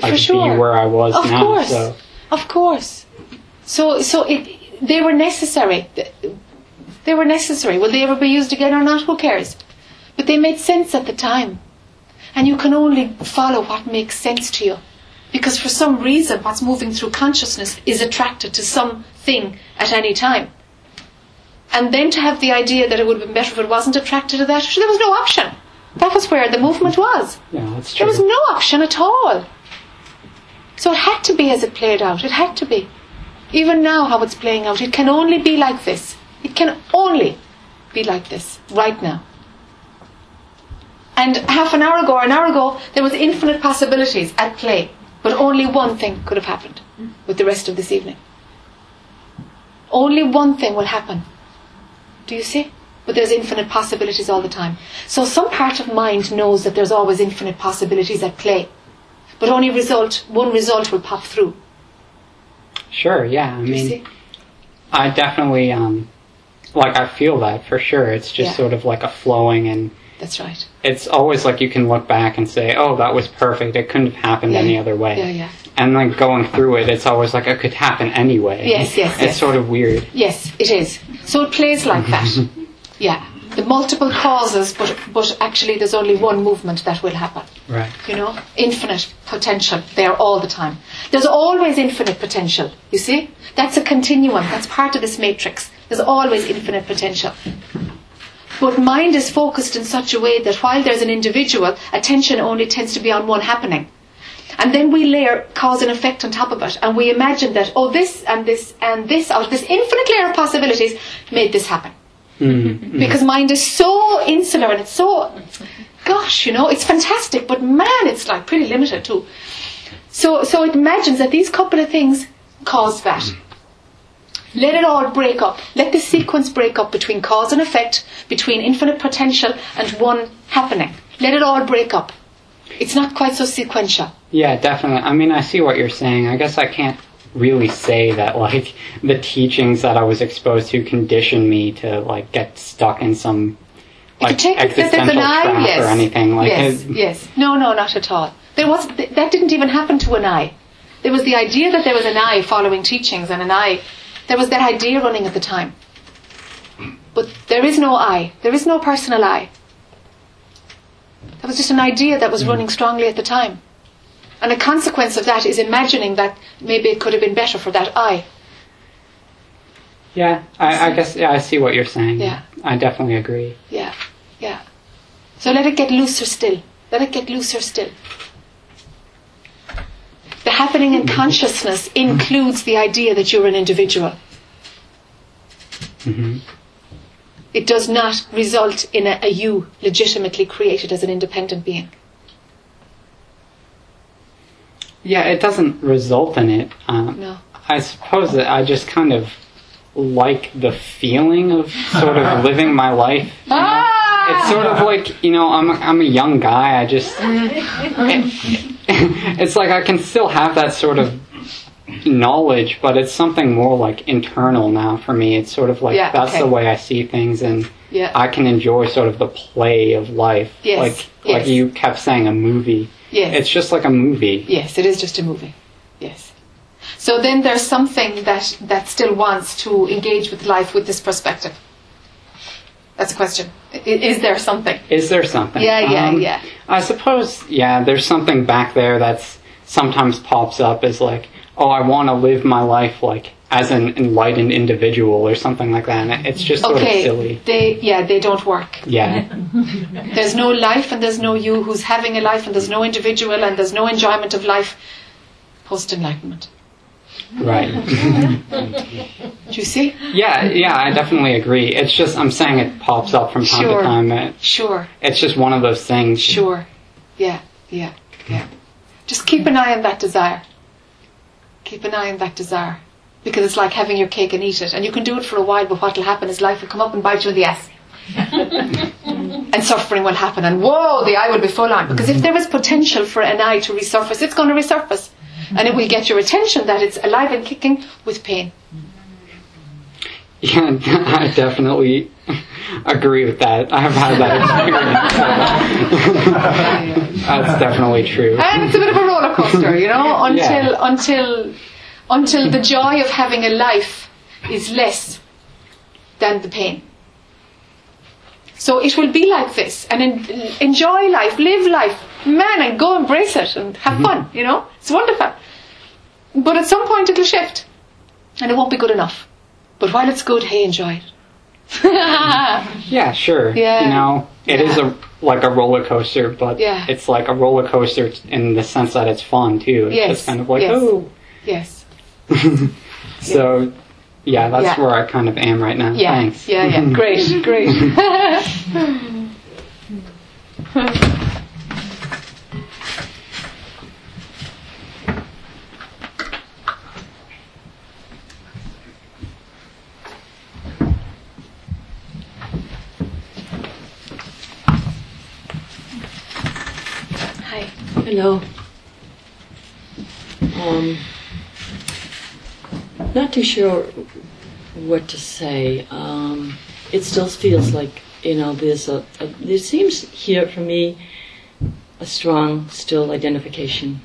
For like sure. be where I was Of now. course. So Of course. So, so it, they were necessary. They were necessary. Will they ever be used again or not? Who cares? But they made sense at the time. And you can only follow what makes sense to you. Because for some reason, what's moving through consciousness is attracted to something at any time. And then to have the idea that it would have been better if it wasn't attracted to that, there was no option. That was where the movement was. yeah, that's true. There was no option at all. So it had to be as it played out. It had to be. Even now, how it's playing out, it can only be like this. It can only be like this right now. And half an hour ago or an hour ago, there was infinite possibilities at play, but only one thing could have happened with the rest of this evening. Only one thing will happen. Do you see? But there's infinite possibilities all the time. So some part of mind knows that there's always infinite possibilities at play. But only result, one result will pop through. Sure, yeah. I Do you mean, see? I definitely um like I feel that for sure. It's just Yeah. sort of like a flowing and That's right. it's always like you can look back and say, "Oh, that was perfect. It couldn't have happened Yeah. any other way." Yeah, yeah. And like going through it, it's always like it could happen anyway. Yes, yes, It's yes. sort of weird. Yes, it is. So it plays like that. *laughs* yeah. The multiple causes, but, but actually there's only one movement that will happen. Right. You know, infinite potential there all the time. There's always infinite potential. You see? That's a continuum. That's part of this matrix. There's always infinite potential. But mind is focused in such a way that while there's an individual, attention only tends to be on one happening. And then we layer cause and effect on top of it. And we imagine that, oh, this and this and this, out of this infinite layer of possibilities, made this happen Mm. because mind is so insular and it's so gosh you know it's fantastic but man it's like pretty limited too so so it imagines that these couple of things cause that let it all break up let the sequence break up between cause and effect between infinite potential and one happening let it all break up it's not quite so sequential Yeah, definitely. I mean, I see what you're saying. I guess I can't really say that like *laughs* the teachings that I was exposed to conditioned me to like get stuck in some like could take it that there's existential an eye, trap yes. or anything. Like, yes, it- yes. No, no, not at all. There was th- that didn't even happen to an I. There was the idea that there was an I following teachings and an I. There was that idea running at the time. But there is no I. There is no personal I. That was just an idea that was mm. running strongly at the time. And a consequence of that is imagining that maybe it could have been better for that I. yeah, I, I guess yeah, I see what you're saying. Yeah. I definitely agree. Yeah, yeah. So let it get looser still. Let it get looser still. The happening in consciousness includes the idea that you're an individual. hmm It does not result in a, a you legitimately created as an independent being. Yeah, it doesn't result in it. Um, No. I suppose that I just kind of like the feeling of sort of *laughs* living my life. you know? Ah! It's sort of like you know I'm a, I'm a young guy. I just *laughs* it's like I can still have that sort of knowledge, but it's something more like internal now for me. It's sort of like Yeah, that's okay. the way I see things, and Yeah. I can enjoy sort of the play of life. Yes, Like like you kept saying, a movie. Yes. It's just like a movie. Yes, it is just a movie. Yes. So then there's something that, that still wants to engage with life with this perspective. That's a question. Is there something? Is there something? Yeah, yeah, Um, yeah. I suppose, yeah, there's something back there that's sometimes pops up as like, oh, I want to live my life like as an enlightened individual or something like that. And it's just sort of Okay, silly. they yeah they don't work. Yeah, *laughs* There's no life and there's no you who's having a life and there's no individual and there's no enjoyment of life post enlightenment. Right. Do *laughs* you see? yeah, yeah, I definitely agree. It's just I'm saying it pops up from time Sure. to time. It, Sure, it's just one of those things. sure. Yeah, yeah, yeah. Just keep an eye on that desire. Keep an eye on that desire. Because it's like having your cake and eat it. And you can do it for a while, but what will happen is life will come up and bite you in the ass. *laughs* and suffering will happen. And whoa, the I will be full on. Because if there is potential for an I to resurface, it's going to resurface. And it will get your attention that it's alive and kicking with pain. Yeah, I definitely agree with that. I've had that experience. That's definitely true. And it's a bit of a roller coaster, you know, until Yeah. until until the joy of having a life is less than the pain. So it will be like this, and en- enjoy life, live life, man, and go embrace it and have mm-hmm. fun. You know, it's wonderful. But at some point it'll shift, and it won't be good enough. But while it's good, hey, enjoy it. *laughs* Yeah, sure. Yeah. You know, it is Yeah. a like a roller coaster, but Yeah. it's like a roller coaster in the sense that it's fun too. It's Yes, just kind of like yes. oh. yes. *laughs* So yeah, that's Yeah. where I kind of am right now. Yeah. Thanks. Yeah. Yeah. Great. *laughs* Great. Hi. Hello. Um, not too sure what to say. Um, it still feels like you know there's a, a there seems here for me a strong still identification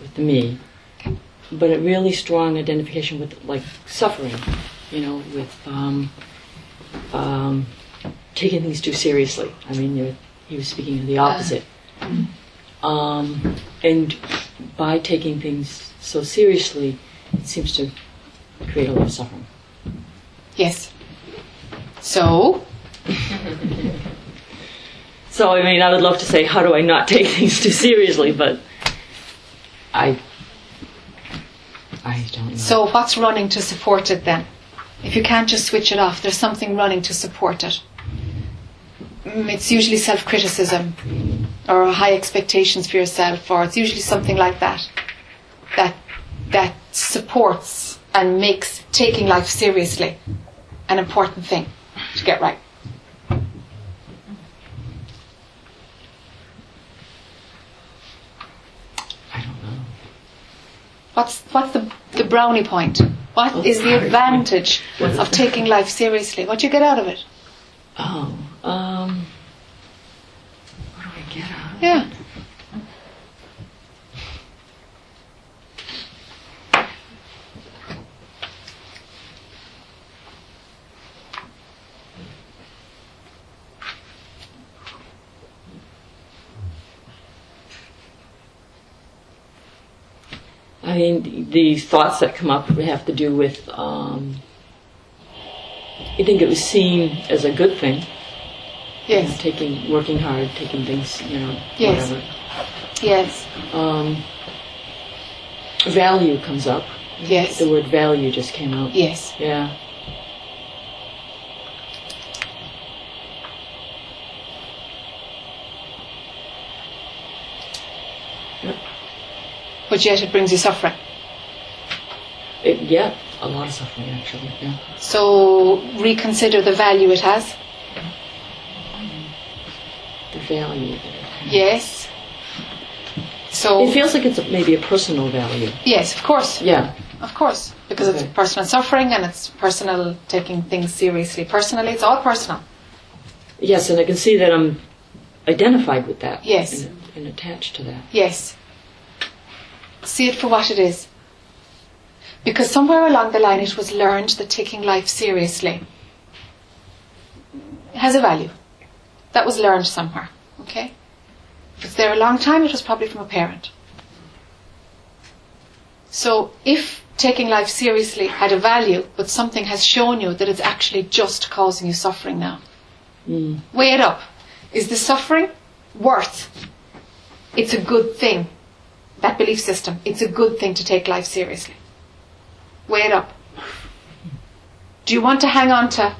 with the me, but a really strong identification with like suffering. You know, with um, um, taking things too seriously. I mean, you he was speaking of the opposite. Um, and by taking things so seriously, it seems to create a lot of suffering. Yes. So, *laughs* So, I mean, I would love to say, how do I not take things too seriously? But I, I don't know. so what's running to support it then? If you can't just switch it off, there's something running to support it. Mm, It's usually self-criticism or high expectations for yourself, or it's usually something like that that that supports and makes taking life seriously an important thing to get right. I don't know. What's what's the the brownie point? What is the advantage of *laughs* taking life seriously? What do you get out of it? Oh, um, what do I get out? Yeah. I mean, the thoughts that come up have to do with. Um, I think it was seen as a good thing. You know, Yes. taking, working hard, taking things, you know, Yes. whatever. Yes. Um, value comes up. Yes. The word value just came out. Yes. Yeah. But yet it brings you suffering. It, yeah, a lot of suffering actually. Yeah. So reconsider the value it has. Value. that it has. Yes. So It feels like it's maybe a personal value. yes, of course, Yeah. of course, because Okay. it's personal suffering and it's personal taking things seriously. Personally, it's all personal. Yes, and I can see that I'm identified with that. Yes. And, and attached to that. Yes. See it for what it is. Because somewhere along the line it was learned that taking life seriously has a value. That was learned somewhere. Okay? If it's there a long time, it was probably from a parent. So if taking life seriously had a value, but something has shown you that it's actually just causing you suffering now, Mm. weigh it up. Is the suffering worth it's a good thing, that belief system, it's a good thing to take life seriously? Weigh it up. Do you want to hang on to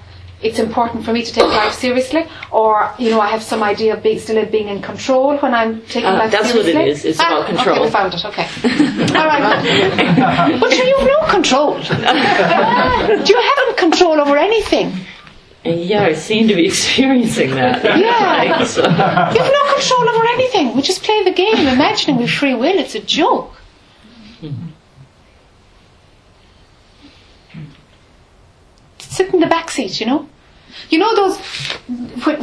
it's important for me to take life seriously, or you know I have some idea of being, still of being in control when I'm taking Uh, life that's what seriously? it is. It's about control. Okay, we found it. Okay. *laughs* All right. *laughs* but sure, you have no control. Do *laughs* you haven't control over anything. Yeah, I seem to be experiencing that. Yeah. Right, so- You have no control over anything. We just play the game, imagining with free will. It's a joke. Sit in the back seat, you know. You know those when,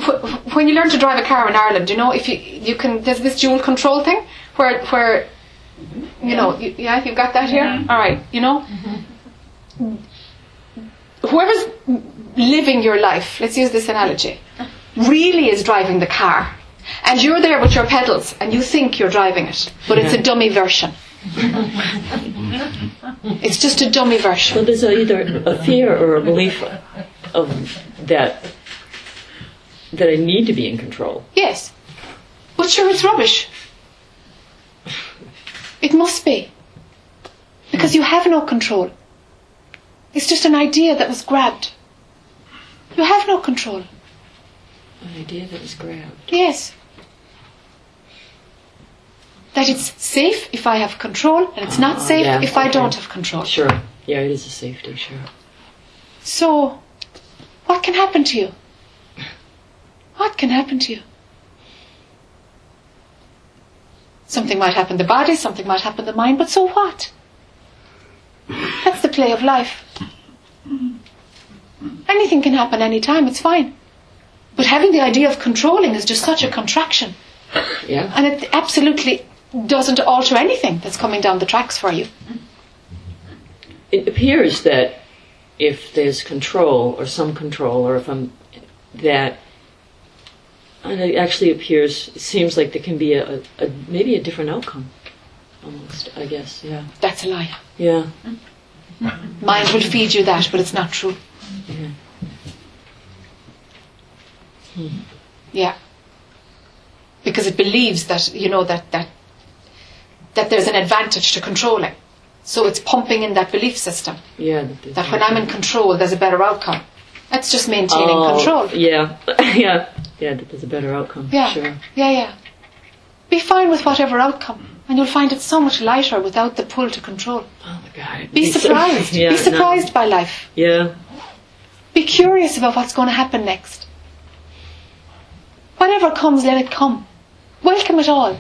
when you learn to drive a car in Ireland, you know if you you can there's this dual control thing where where you know you, yeah you've got that here. Mm-hmm. All right, you know. Mm-hmm. Whoever's living your life, let's use this analogy, really is driving the car, and you're there with your pedals, and you think you're driving it, but it's a dummy version. *laughs* it's just a dummy version. Well, there's either a fear or a belief of that that I need to be in control. Yes. But sure, it's rubbish. It must be. Because you have no control. It's just an idea that was grabbed. You have no control. An idea that was grabbed. Yes. That it's safe if I have control, and it's not Ah, safe yeah, if I don't have control. Sure. Yeah, it is a safety. Sure. So, what can happen to you? What can happen to you? Something might happen to the body, something might happen to the mind, but so what? That's the play of life. Anything can happen anytime, it's fine. But having the idea of controlling is just such a contraction. Yeah. And it absolutely doesn't alter anything that's coming down the tracks for you. It appears that if there's control or some control, or if I'm that. And it actually appears, it seems like there can be a, a, a maybe a different outcome, almost. I guess, yeah, That's a lie. yeah. *laughs* Mind will feed you that, but it's not true. Hmm. Yeah. Because it believes that, you know, that, that, that there's an advantage to controlling. So it's pumping in that belief system Yeah. that that when I'm in control, there's a better outcome. That's just maintaining Oh, control. Yeah, *laughs* yeah, yeah. That there's a better outcome. Yeah. Sure. Yeah, yeah. Be fine with whatever outcome. And you'll find it so much lighter without the pull to control. Oh my God. Be *laughs* surprised. yeah, Be no. surprised by life. Yeah. Be curious about what's going to happen next. Whatever comes, let it come. Welcome it all.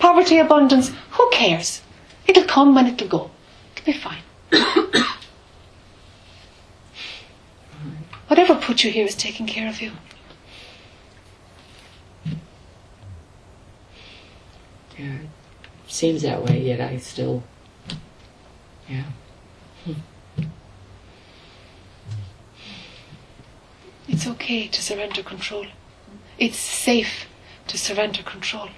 Poverty, abundance, who cares? It'll come and it'll go. It'll be fine. *coughs* Whatever put you here is taking care of you. Yeah. It seems that way, yet I still. Yeah. It's okay to surrender control. It's safe to surrender control.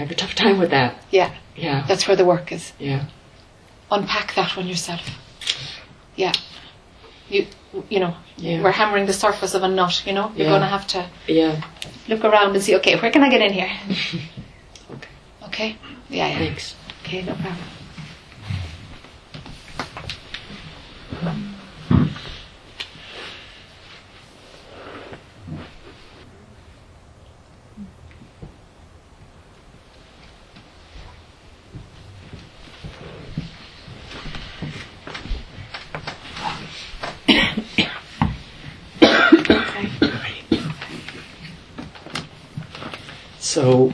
Have a tough time with that. Yeah, Yeah. that's where the work is. Yeah. Unpack that one yourself. Yeah. You, you know, Yeah. we're hammering the surface of a nut, you know? You're Yeah. going to have to Yeah. look around and see, okay, where can I get in here? Okay. *laughs* Okay? Yeah, yeah. Thanks. Okay, no problem. So,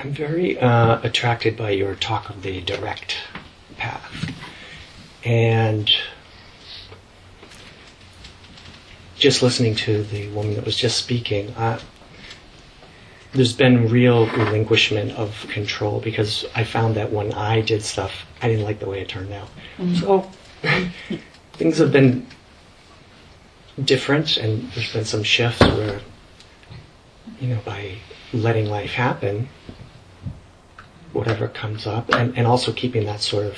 I'm very uh, attracted by your talk of the direct path. And just listening to the woman that was just speaking, uh, there's been real relinquishment of control because I found that when I did stuff, I didn't like the way it turned out. So, *laughs* things have been different, and there's been some shifts where you know, by letting life happen, whatever comes up, and, and also keeping that sort of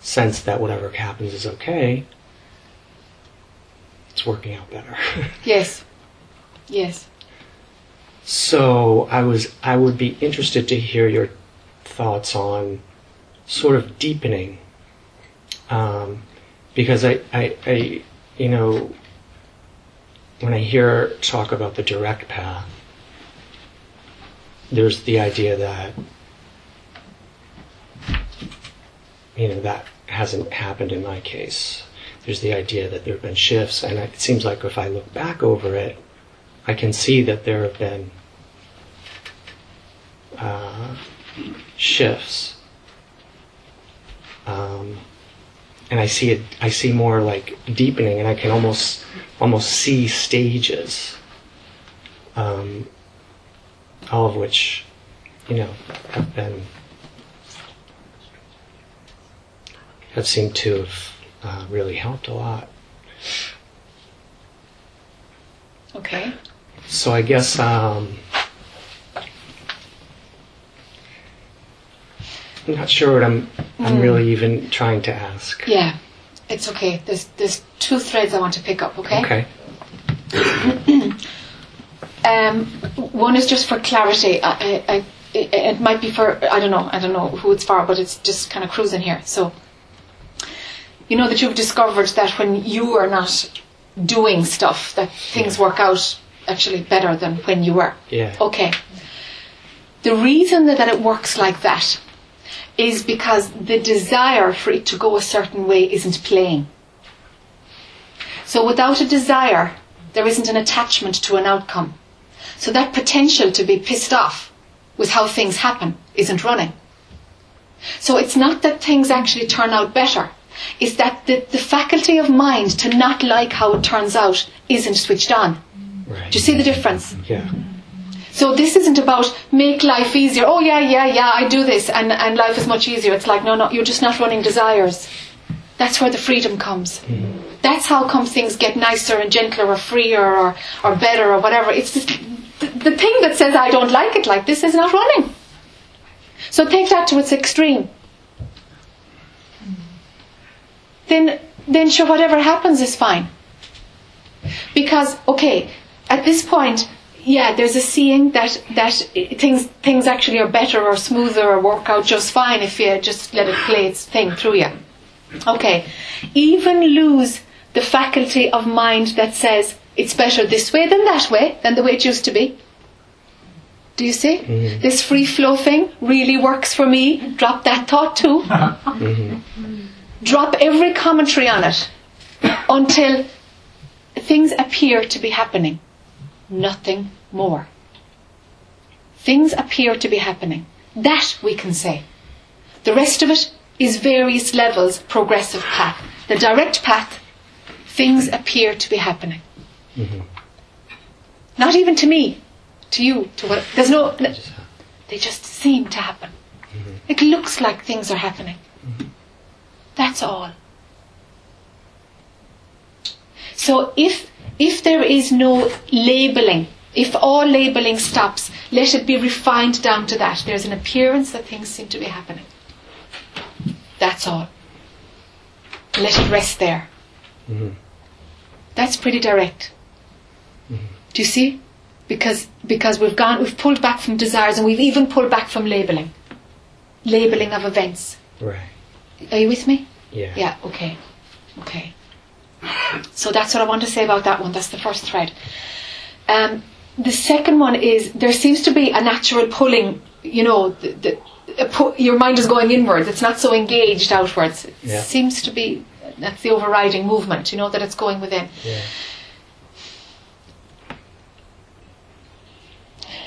sense that whatever happens is okay, it's working out better. *laughs* Yes. Yes. so I was, I would be interested to hear your thoughts on sort of deepening, um, because I, I, I, you know, when I hear talk about the direct path, there's the idea that you know that hasn't happened in my case. There's the idea that there have been shifts, and it seems like if I look back over it, I can see that there have been uh, shifts, um, and I see it. I see more like deepening, and I can almost almost see stages, um, all of which, you know, have been have seemed to have uh, really helped a lot. Okay. So I guess um, I'm not sure what I'm I'm really even trying to ask. Yeah. It's okay. There's there's two threads I want to pick up. Okay. Okay. Um, one is just for clarity. I, I, I, it, it might be for I don't know. I don't know who it's for, but it's just kind of cruising here. So, you know that you've discovered that when you are not doing stuff, that things work out actually better than when you were. Yeah. Okay. The reason that, that it works like that is because the desire for it to go a certain way isn't playing. So without a desire, there isn't an attachment to an outcome. So that potential to be pissed off with how things happen isn't running. So it's not that things actually turn out better. It's that the, the faculty of mind to not like how it turns out isn't switched on. Right. Do you see the difference? Yeah. So this isn't about make life easier. Oh yeah, yeah, yeah, I do this and, and life is much easier. It's like, no, no, you're just not running desires. That's where the freedom comes. Mm-hmm. That's how come things get nicer and gentler or freer or, or better or whatever. It's just, the, thing that says I don't like it like this is not running. So take that to its extreme. Then, then sure, whatever happens is fine. Because, okay, at this point, yeah, there's a seeing that that things things actually are better or smoother or work out just fine if you just let it play its thing through you. Okay, even lose the faculty of mind that says it's better this way than that way than the way it used to be. Do you see? Mm-hmm. This free flow thing really works for me. Drop that thought too. *laughs* Mm-hmm. Drop every commentary on it until things appear to be happening. Nothing more. Things appear to be happening. That we can say. The rest of it is various levels progressive path. The direct path, things appear to be happening. Mm-hmm. Not even to me, to you, to what. There's no. They just seem to happen. It looks like things are happening. That's all. So if if there is no labeling, if all labeling stops, let it be refined down to that. There's an appearance that things seem to be happening. That's all. Let it rest there. That's pretty direct. Do you see? Because because we've gone we've pulled back from desires and we've even pulled back from labeling. Labeling of events. Right. Are you with me? Yeah. Yeah, okay. Okay. So that's what I want to say about that one. That's the first thread. Um, the second one is there seems to be a natural pulling, you know, the, the, pu- your mind is going inwards. It's not so engaged outwards. It Yeah. seems to be, that's the overriding movement, you know, that it's going within. Yeah.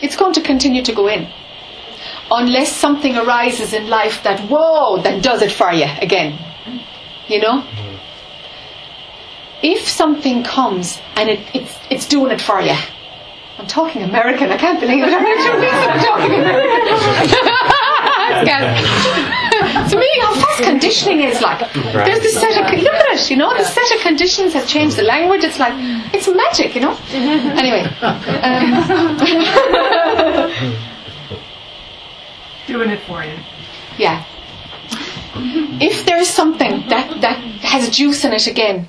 It's going to continue to go in. Unless something arises in life that, whoa, that does it for you again. You know? Mm-hmm. If something comes and it, it's, it's doing it for you. I'm talking American, I can't believe it. I'm *laughs* actually I'm talking American. *laughs* It's to me, how fast conditioning is like. There's this set of, look at it, you know, the set of conditions has changed the language. It's like, it's magic, you know? *laughs* Anyway. Um, *laughs* Doing it for you. Yeah. If there is something that, that has juice in it again,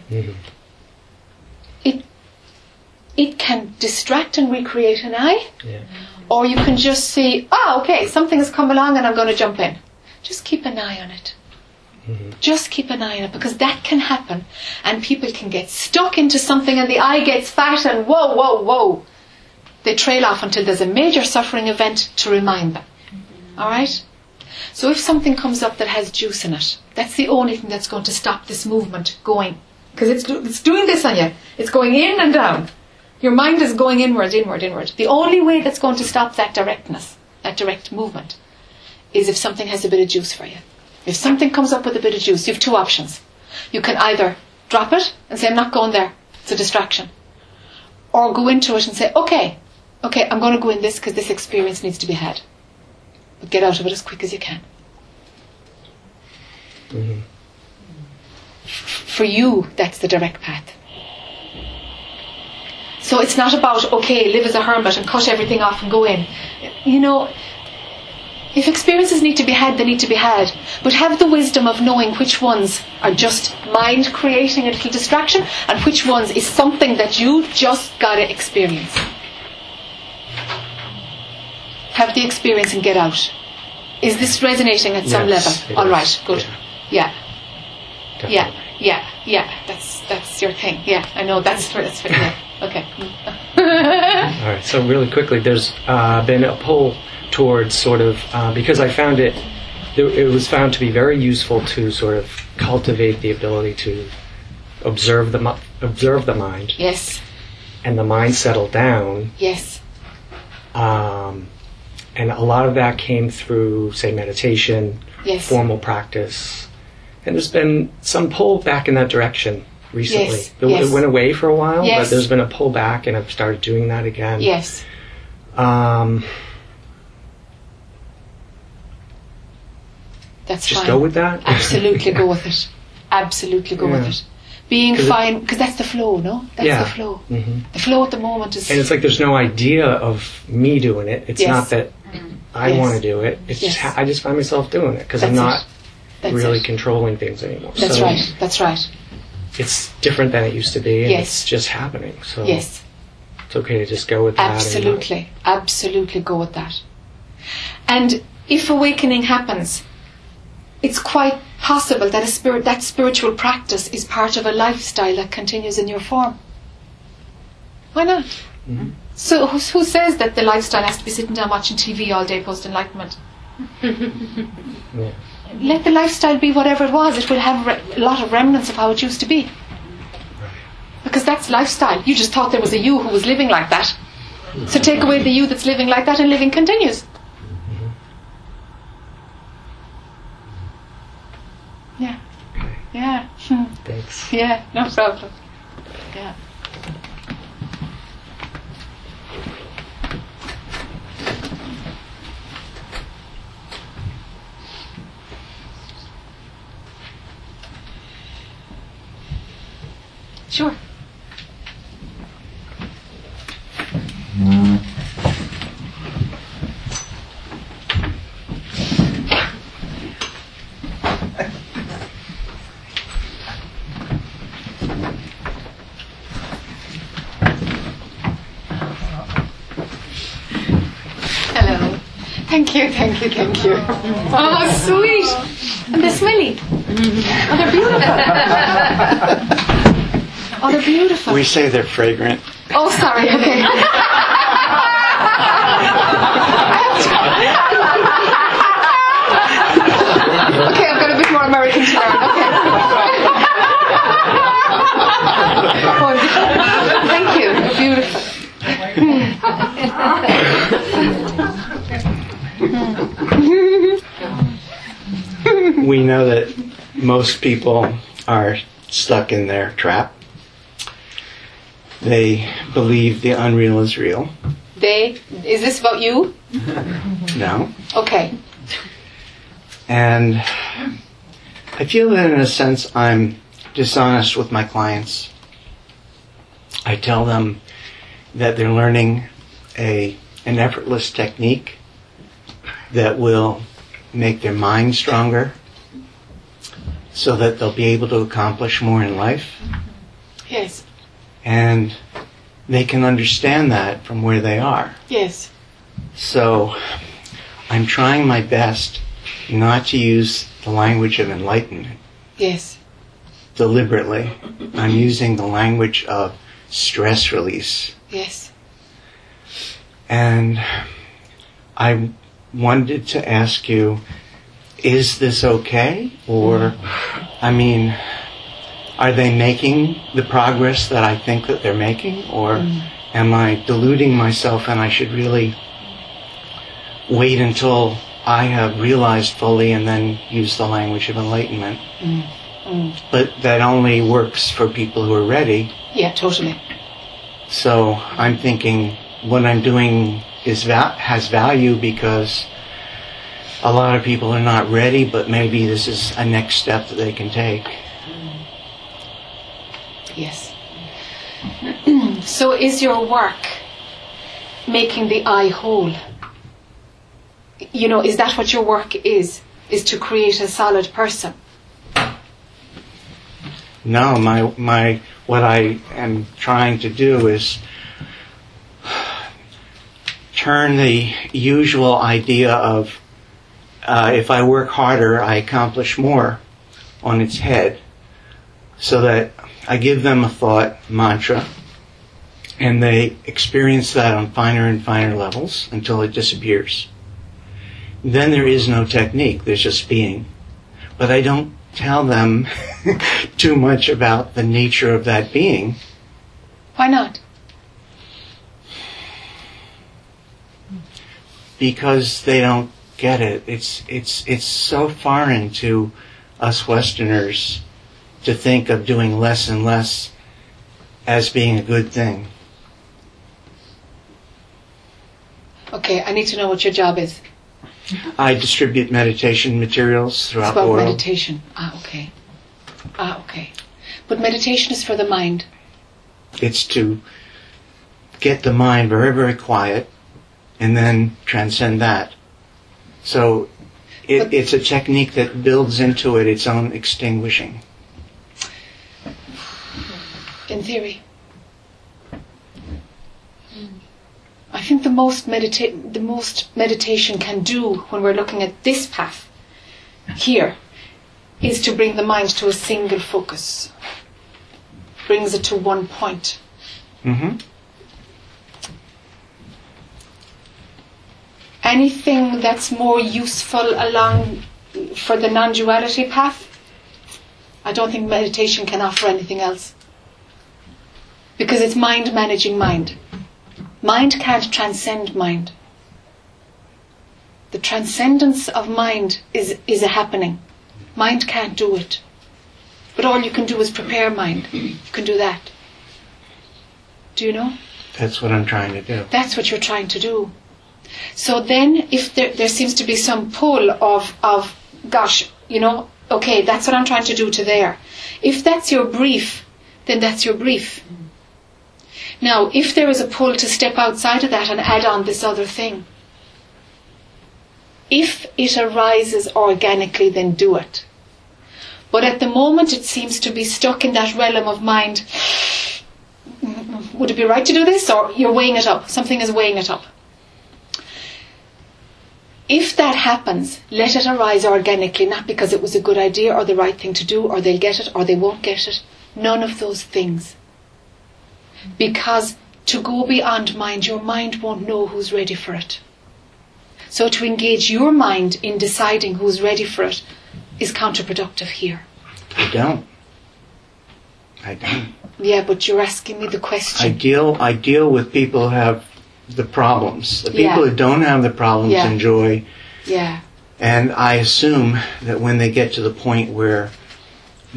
it it can distract and recreate an I, Yeah. or you can just see, ah, okay, something has come along and I'm going to jump in. Just keep an eye on it. Mm-hmm. Just keep an eye on it because that can happen, and people can get stuck into something, and the I gets fat, and whoa, whoa, whoa. They trail off until there's a major suffering event to remind them. Mm-hmm. All right? So if something comes up that has juice in it, that's the only thing that's going to stop this movement going. Because it's, do- it's doing this on you. It's going in and down. Your mind is going inward, inward, inward. The only way that's going to stop that directness that direct movement, is if something has a bit of juice for you. If something comes up with a bit of juice, you have two options. You can either drop it and say, I'm not going there, it's a distraction. Or go into it and say, okay, okay, I'm going to go in this because this experience needs to be had. But get out of it as quick as you can. Mm-hmm. For you, that's the direct path. So it's not about, okay, live as a hermit and cut everything off and go in. You know, if experiences need to be had, they need to be had. But have the wisdom of knowing which ones are just mind creating a little distraction and which ones is something that you just gotta experience. Have the experience and get out. Is this resonating at some Yes, level? All is. right, good. Yeah. Yeah. Yeah, yeah, yeah. That's that's your thing. Yeah, I know. That's for that's for yeah. Okay. *laughs* All right. So really quickly, there's uh, been a pull towards sort of uh, because I found it. It was found to be very useful to sort of cultivate the ability to observe the observe the mind, yes, and the mind settle down. yes, Um, and a lot of that came through, say, meditation, yes. formal practice, and there's been some pull back in that direction recently. Yes, It, yes. it went away for a while, but there's been a pull back, and I've started doing that again. Yes. Um, That's just fine. go with that. Absolutely *laughs* go with it. Absolutely go with it. Being fine, because that's the flow, no? That's Yeah. the flow. hmm The flow at the moment is. And it's like there's no idea of me doing it. It's Yes. not that I Yes. want to do it. It's just Yes. ha- I just find myself doing it because I'm not. Really it. controlling things anymore. That's so right. That's right. It's different than it used to be, and Yes. it's just happening. So Yes. it's okay to just go with that. Absolutely. Absolutely go with that. And if awakening happens, it's quite possible that a spirit that spiritual practice is part of a lifestyle that continues in your form. Why not? Mm-hmm. So who, who says that the lifestyle has to be sitting down watching TV all day post enlightenment? Yeah. Let the lifestyle be whatever it was. It will have re- a lot of remnants of how it used to be. Because that's lifestyle. You just thought there was a you who was living like that. So take away the you that's living like that and living continues. Yeah. Yeah. Hmm. Thanks. *laughs* Yeah, no problem. Yeah. Sure. Hello. Thank you, thank you, thank you. *laughs* Oh, sweet. And they're smelly. Oh, they're beautiful. *laughs* Oh, they're beautiful. We say they're fragrant. Oh, sorry. *laughs* Okay. okay, I've got a bit more American to learn. Okay. Oh, thank you. Beautiful. We know that most people are stuck in their trap. They believe the unreal is real. They. Is this about you? No. Okay. And I feel that in a sense I'm dishonest with my clients. I tell them that they're learning a an effortless technique that will make their mind stronger so that they'll be able to accomplish more in life mm-hmm. Yes. and they can understand that from where they are. Yes. So I'm trying my best not to use the language of enlightenment Yes. deliberately. I'm using the language of stress release. Yes. And I wanted to ask you, is this okay? Or, I mean, are they making the progress that I think that they're making? Or mm. am I deluding myself and I should really wait until I have realized fully and then use the language of enlightenment. Mm. Mm. But that only works for people who are ready. Yeah, totally. So I'm thinking what I'm doing is va- has value because a lot of people are not ready, but maybe this is a next step that they can take. Yes. *clears throat* so is your work making the I whole? You know, is that what your work is? Is to create a solid person? No, my my what I am trying to do is turn the usual idea of uh, if I work harder, I accomplish more on its head, so that I give them a thought mantra, and they experience that on finer and finer levels until it disappears. Then there is no technique; there's just being. But I don't tell them *laughs* too much about the nature of that being Why not? because they don't get it. It's it's it's so foreign to us Westerners to think of doing less and less as being a good thing. Okay, I need to know what your job is. I distribute meditation materials throughout the about world. meditation. Ah, okay. Ah, okay. But meditation is for the mind. It's to get the mind very, very quiet and then transcend that. So it, it's a technique that builds into it its own extinguishing. in theory. I think the most medita- the most meditation can do when we're looking at this path here is to bring the mind to a single focus. Brings it to one point. hmm Anything that's more useful along for the non-duality path, I don't think meditation can offer anything else. Because it's mind managing mind. Mind can't transcend mind. The transcendence of mind is, is a happening. Mind can't do it. But all you can do is prepare mind. You can do that. Do you know? That's what I'm trying to do. That's what you're trying to do. So then, if there, there seems to be some pull of, of, gosh, you know, okay, that's what I'm trying to do to there. If that's your brief, then that's your brief. Now, if there is a pull to step outside of that and add on this other thing, if it arises organically, then do it. But at the moment, it seems to be stuck in that realm of mind. Mm, mm, would it be right to do this? Or you're weighing it up. Something is weighing it up. If that happens, let it arise organically, not because it was a good idea or the right thing to do, or they'll get it or they won't get it. None of those things. Because to go beyond mind, your mind won't know who's ready for it. So to engage your mind in deciding who's ready for it is counterproductive here. I don't. I don't. Yeah, but you're asking me the question. I deal I deal with people who have the problems. The people Yeah. who don't have the problems Yeah. enjoy Yeah. and I assume that when they get to the point where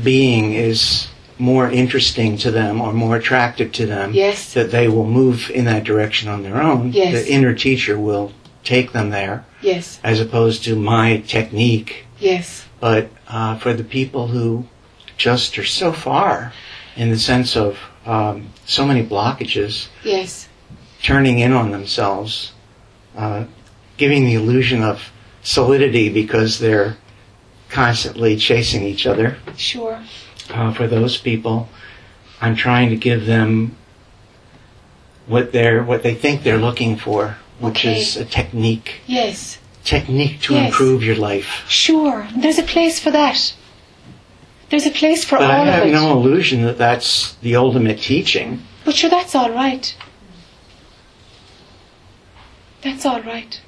being is more interesting to them or more attractive to them, Yes. that they will move in that direction on their own. Yes. The inner teacher will take them there, Yes. as opposed to my technique. Yes. But uh, for the people who just are so far, in the sense of um, so many blockages, Yes. Turning in on themselves, uh, giving the illusion of solidity because they're constantly chasing each other. Sure. Uh, for those people, I'm trying to give them what they're what they think they're looking for, which Okay. is a technique, Yes. technique to Yes. improve your life. Sure. There's a place for that. There's a place for But I all have of it. no illusion that that's the ultimate teaching. But sure, that's all right. That's all right.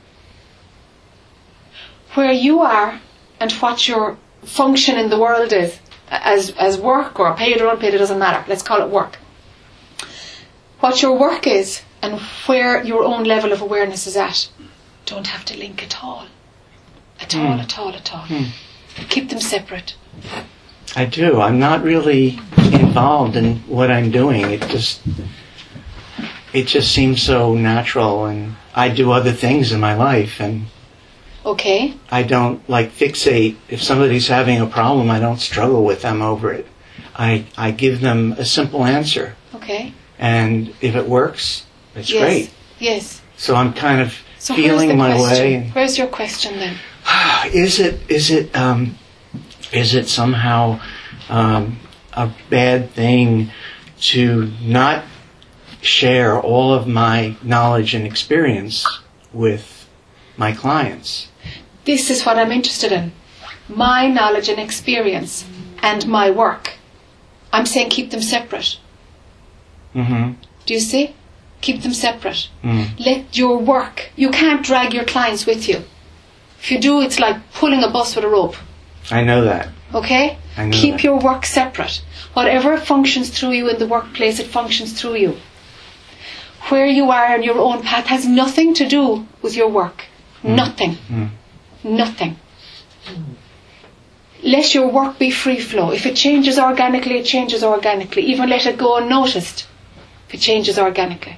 Where you are and what your function in the world is, as, as work or paid or unpaid, it doesn't matter. Let's call it work. What your work is and where your own level of awareness is at don't have to link at all. At hmm. all, at all, at all. Hmm. Keep them separate. I do. I'm not really involved in what I'm doing. It just it just seems so natural and I do other things in my life and Okay? I don't like fixate if somebody's having a problem, I don't struggle with them over it. I I give them a simple answer Okay? and if it works, it's yes. great. Yes. So I'm kind of So feeling my question? way. Where's your question then? *sighs* Is it is it um, is it somehow um, a bad thing to not share all of my knowledge and experience with my clients? This is what I'm interested in. My knowledge and experience and my work. I'm saying keep them separate. Mm-hmm. Do you see? Keep them separate. Mm. Let your work, you can't drag your clients with you. If you do, it's like pulling a bus with a rope. I know that. Okay? I know Keep that. your work separate. Whatever functions through you in the workplace, it functions through you. Where you are on your own path has nothing to do with your work. Nothing. Mm. Nothing. Let your work be free flow. If it changes organically, it changes organically. Even let it go unnoticed if it changes organically.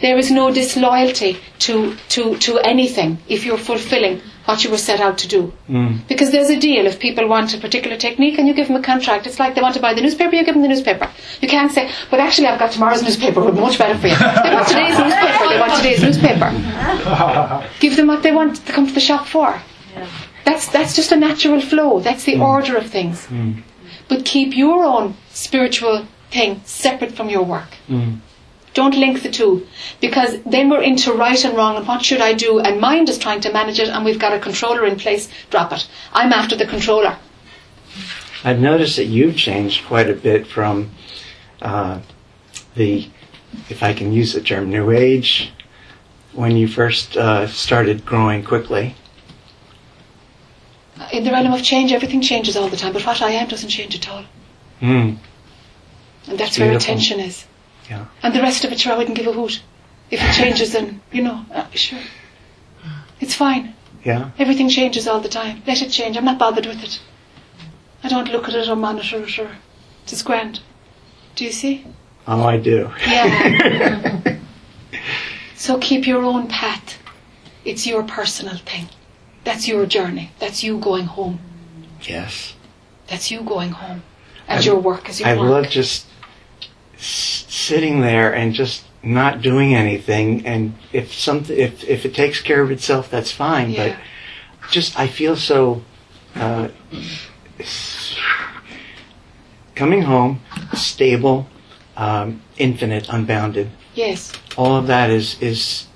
There is no disloyalty to, to, to anything if you're fulfilling what you were set out to do. Mm. Because there's a deal. If people want a particular technique and you give them a contract, it's like they want to buy the newspaper, you give them the newspaper. You can't say, but actually I've got tomorrow's newspaper, would be much better for you. *laughs* They want today's newspaper, they want today's newspaper. *laughs* Give them what they want to come to the shop for. That's, that's just a natural flow. That's the order of things. Mm. But keep your own spiritual thing separate from your work. Mm. Don't link the two because then we're into right and wrong and what should I do and mind is trying to manage it and we've got a controller in place. Drop it. I'm after the controller. I've noticed that you've changed quite a bit from uh, the, if I can use the term, new age, when you first uh, started growing quickly. In the realm of change, everything changes all the time, but what I am doesn't change at all. Mm. And that's where attention is. Yeah. And the rest of it, sure, I wouldn't give a hoot. If it changes, then, you know, uh, sure. It's fine. Yeah. Everything changes all the time. Let it change. I'm not bothered with it. I don't look at it or monitor it or. It's grand. Do you see? Oh, I do. Yeah. *laughs* So keep your own path. It's your personal thing. That's your journey. That's you going home. yes. That's you going home. And I- your work is your I work. love just sitting there and just not doing anything. And if something, if if it takes care of itself, that's fine. Yeah. But just I feel so. Uh, coming home, stable, um, infinite, unbounded. Yes. All of that is is.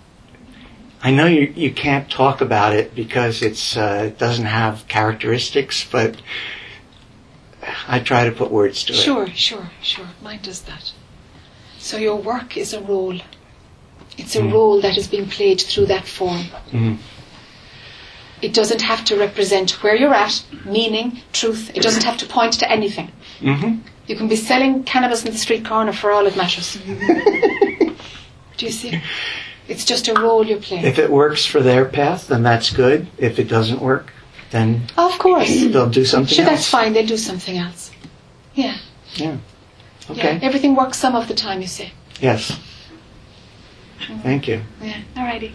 I know you you can't talk about it because it's uh, it doesn't have characteristics, but I try to put words to it. Sure, sure, sure. Mine does that. So your work is a role. It's a Mm. role that is being played through that form. Mhm. It doesn't have to represent where you're at, meaning, truth. It doesn't have to point to anything. hmm You can be selling cannabis in the street corner for all it matters. *laughs* Do you see? It's just a role you're playing. If it works for their path, then that's good. If it doesn't work, then of course. they'll do something Sure, else. that's fine. They do something else. Yeah. Yeah. Okay. Yeah. Everything works some of the time, you see. Yes. Mm. Thank you. Yeah. Alrighty.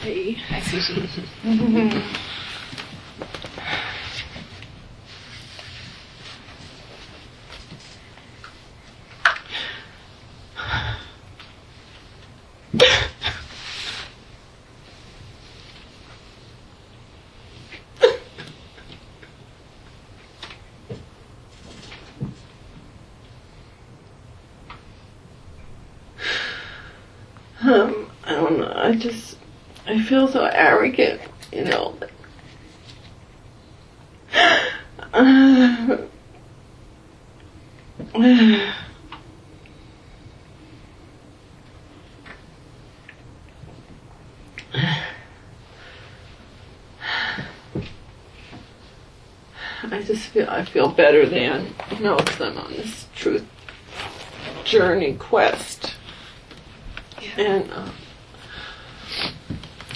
Hey. *laughs* I see. Um, I don't know. I just, I feel so arrogant, you know. Uh, *sighs* I just feel I feel better than you know because I'm on this truth journey quest, and uh,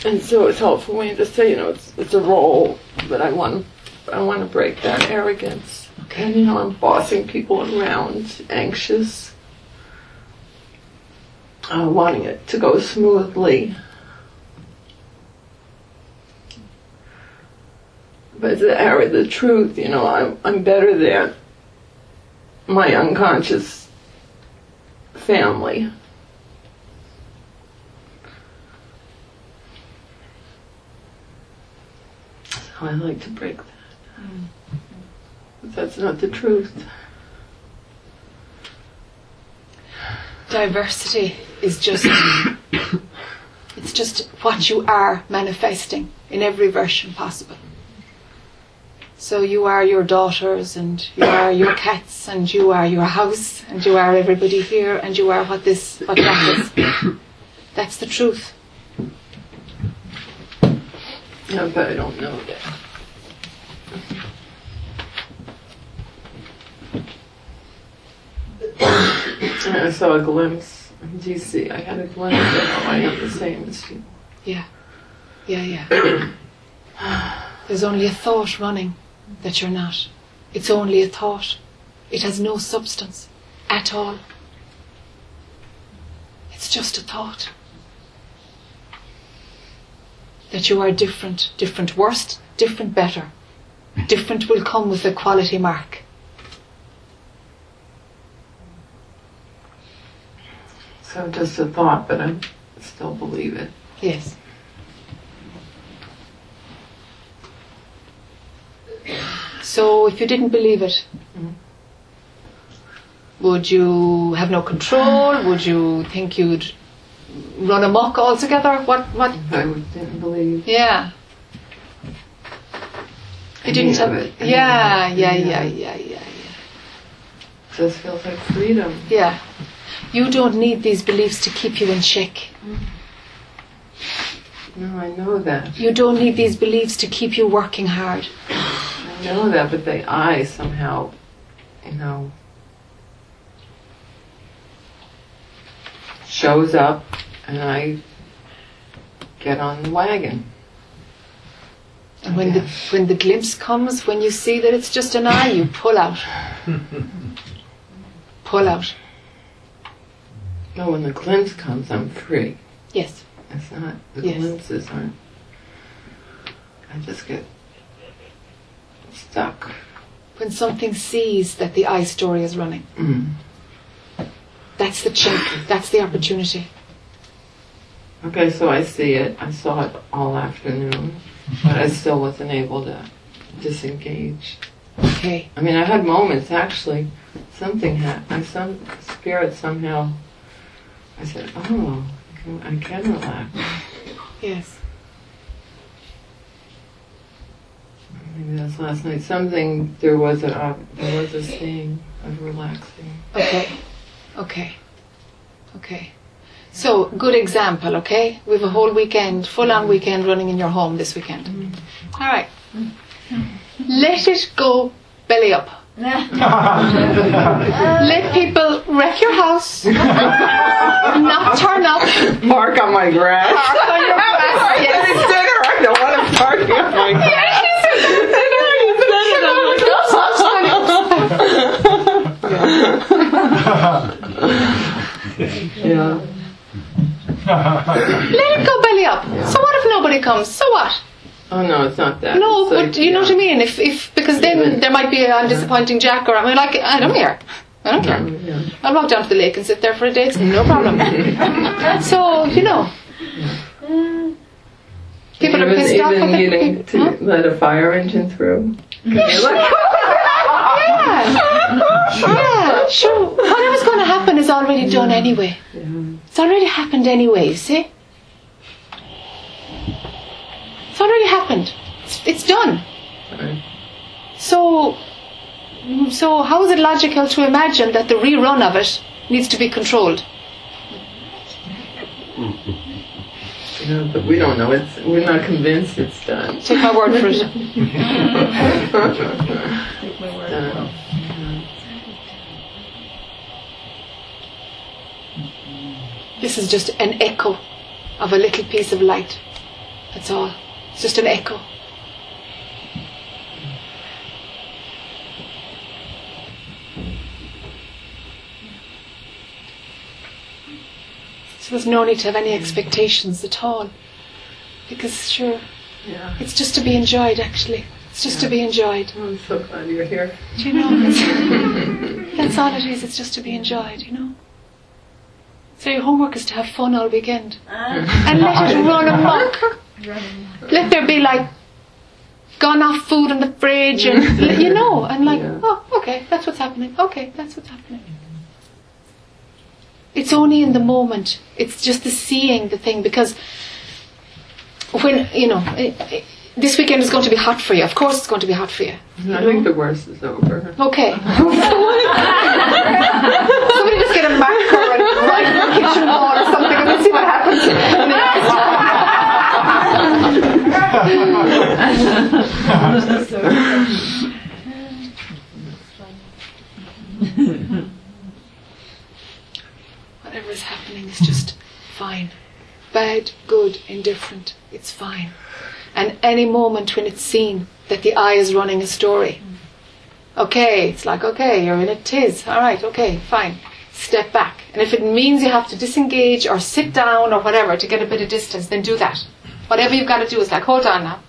and so it's helpful for me to say you know it's it's a role, but I want I want to break that arrogance, and you know I'm bossing people around, anxious, uh, wanting it to go smoothly. But the the truth, you know, I'm I'm better than my unconscious family. I like to break that. But that's not the truth. Diversity is just *coughs* it's just what you are manifesting in every version possible. So you are your daughters and you are your cats and you are your house and you are everybody here and you are what this what that is. *coughs* That's the truth. But I don't know that. I saw a glimpse in DC. I had a glimpse of how I am the same as you. Yeah. Yeah, yeah. *clears throat* There's only a thought running that you're not. It's only a thought. It has no substance at all. It's just a thought. That you are different, different worst, different better. *laughs* Different will come with a quality mark. So just a thought, but I still believe it. Yes. So if you didn't believe it, mm-hmm. would you have no control? Would you think you'd run amok altogether? What? What? I didn't believe. Yeah. You didn't have it. Yeah, yeah, Yeah. yeah, yeah, yeah, Just feels like freedom. yeah. You don't need these beliefs to keep you in check. Mm. No, I know that. You don't need these beliefs to keep you working hard. I know that, but the I somehow, you know, shows up and I get on the wagon. And when the when the glimpse comes, when you see that it's just an I, you pull out. *laughs* pull out. No, when the glimpse comes, I'm free. Yes. It's not, the Yes. glimpses aren't, I just get stuck. When something sees that the I story is running. Mm. That's the check. That's the opportunity. Okay, so I see it. I saw it all afternoon, but I still wasn't able to disengage. Okay. I mean, I had moments actually. Something happened. Some spirit somehow. I said, "Oh, I can, relax." Yes. Maybe that's last night. Something there was a there was a thing of relaxing. Okay. Okay. Okay. So, good example, okay? We have a whole weekend, full on weekend running in your home this weekend. Mm-hmm. All right. Let it go belly up. *laughs* Let people wreck your house, not turn up, Park on my grass. park on your *laughs* grass. Yes. I don't want to park on my grass. Yeah. Let it go belly up. So what if nobody comes? So what? Oh no, it's not that. No, It's like, but you know what I mean. If if because then there might be a disappointing Jac or I mean like I don't care. I don't care. Yeah. I'll walk down to the lake and sit there for a day. It's no problem. *laughs* so you know, people are even, pissed off. even at the- needing to Huh? let a fire engine through. *laughs* Yeah. Yeah, sure. Whatever's going to happen is already done anyway. It's already happened anyway, you see? It's already happened. It's, it's done. So, so how is it logical to imagine that the rerun of it needs to be controlled? You know, but we don't know. It's we're not convinced it's done. Take my word for it. *laughs* Take my Done. This is just an echo of a little piece of light. That's all. It's just an echo. So there's no need to have any expectations at all. Because sure, Yeah. it's just to be enjoyed actually. It's just to be enjoyed. I'm so glad you're here. Do you know? *laughs* *laughs* That's all it is. It's just to be enjoyed, you know? So your homework is to have fun all weekend. Ah. And let it run amok. *laughs* Let there be like gone off food in the fridge and, *laughs* you know, and like, oh, okay, that's what's happening. Okay, that's what's happening. It's only in the moment. It's just the seeing the thing because when, you know, it, it, this weekend is going to be hot for you. Of course it's going to be hot for you. I think the worst is over. Okay. *laughs* Get a marker and write on the kitchen wall or something and see what happens. Whatever is happening is just fine. Bad, good, indifferent, it's fine. And any moment when it's seen that the I is running a story, okay, it's like, okay, you're in a tiz. All right, okay, fine. Step back. And if it means you have to disengage or sit down or whatever to get a bit of distance, then do that. Whatever you've got to do is like, hold on now.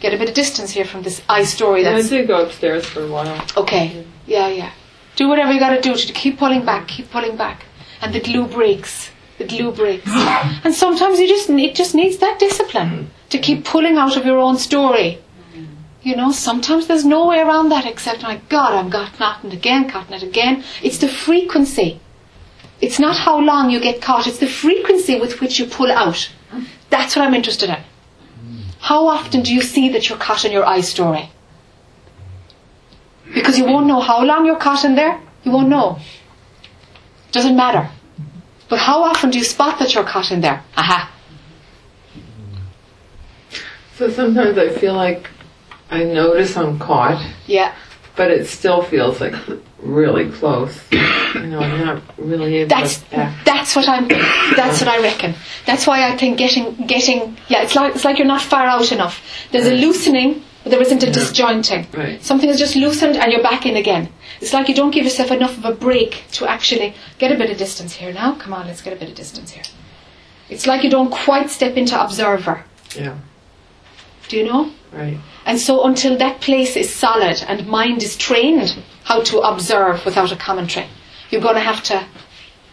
Get a bit of distance here from this I story I that's did go upstairs for a while. Okay. Yeah, yeah. Do whatever you got to do to keep pulling back, keep pulling back, and the glue breaks. The glue breaks. *gasps* and sometimes you just it just needs that discipline to keep pulling out of your own story. You know, sometimes there's no way around that except, my God, I've got it again, caught it again. It's the frequency. It's not how long you get caught, it's the frequency with which you pull out. That's what I'm interested in. How often do you see that you're caught in your I story? Because you won't know how long you're caught in there. You won't know. Doesn't matter. But how often do you spot that you're caught in there? Aha. So sometimes I feel like I notice I'm caught, Yeah. but it still feels like really close. *coughs* You know, I'm not really able That's to that's what I'm. That's what I reckon. That's why I think getting getting yeah. It's like it's like you're not far out enough. There's a loosening, but there isn't a disjointing. Right. Something is just loosened and you're back in again. It's like you don't give yourself enough of a break to actually get a bit of distance here. Now, come on, let's get a bit of distance here. It's like you don't quite step into observer. Yeah, Do you know? right. And so until that place is solid and mind is trained how to observe without a commentary, you're going to have to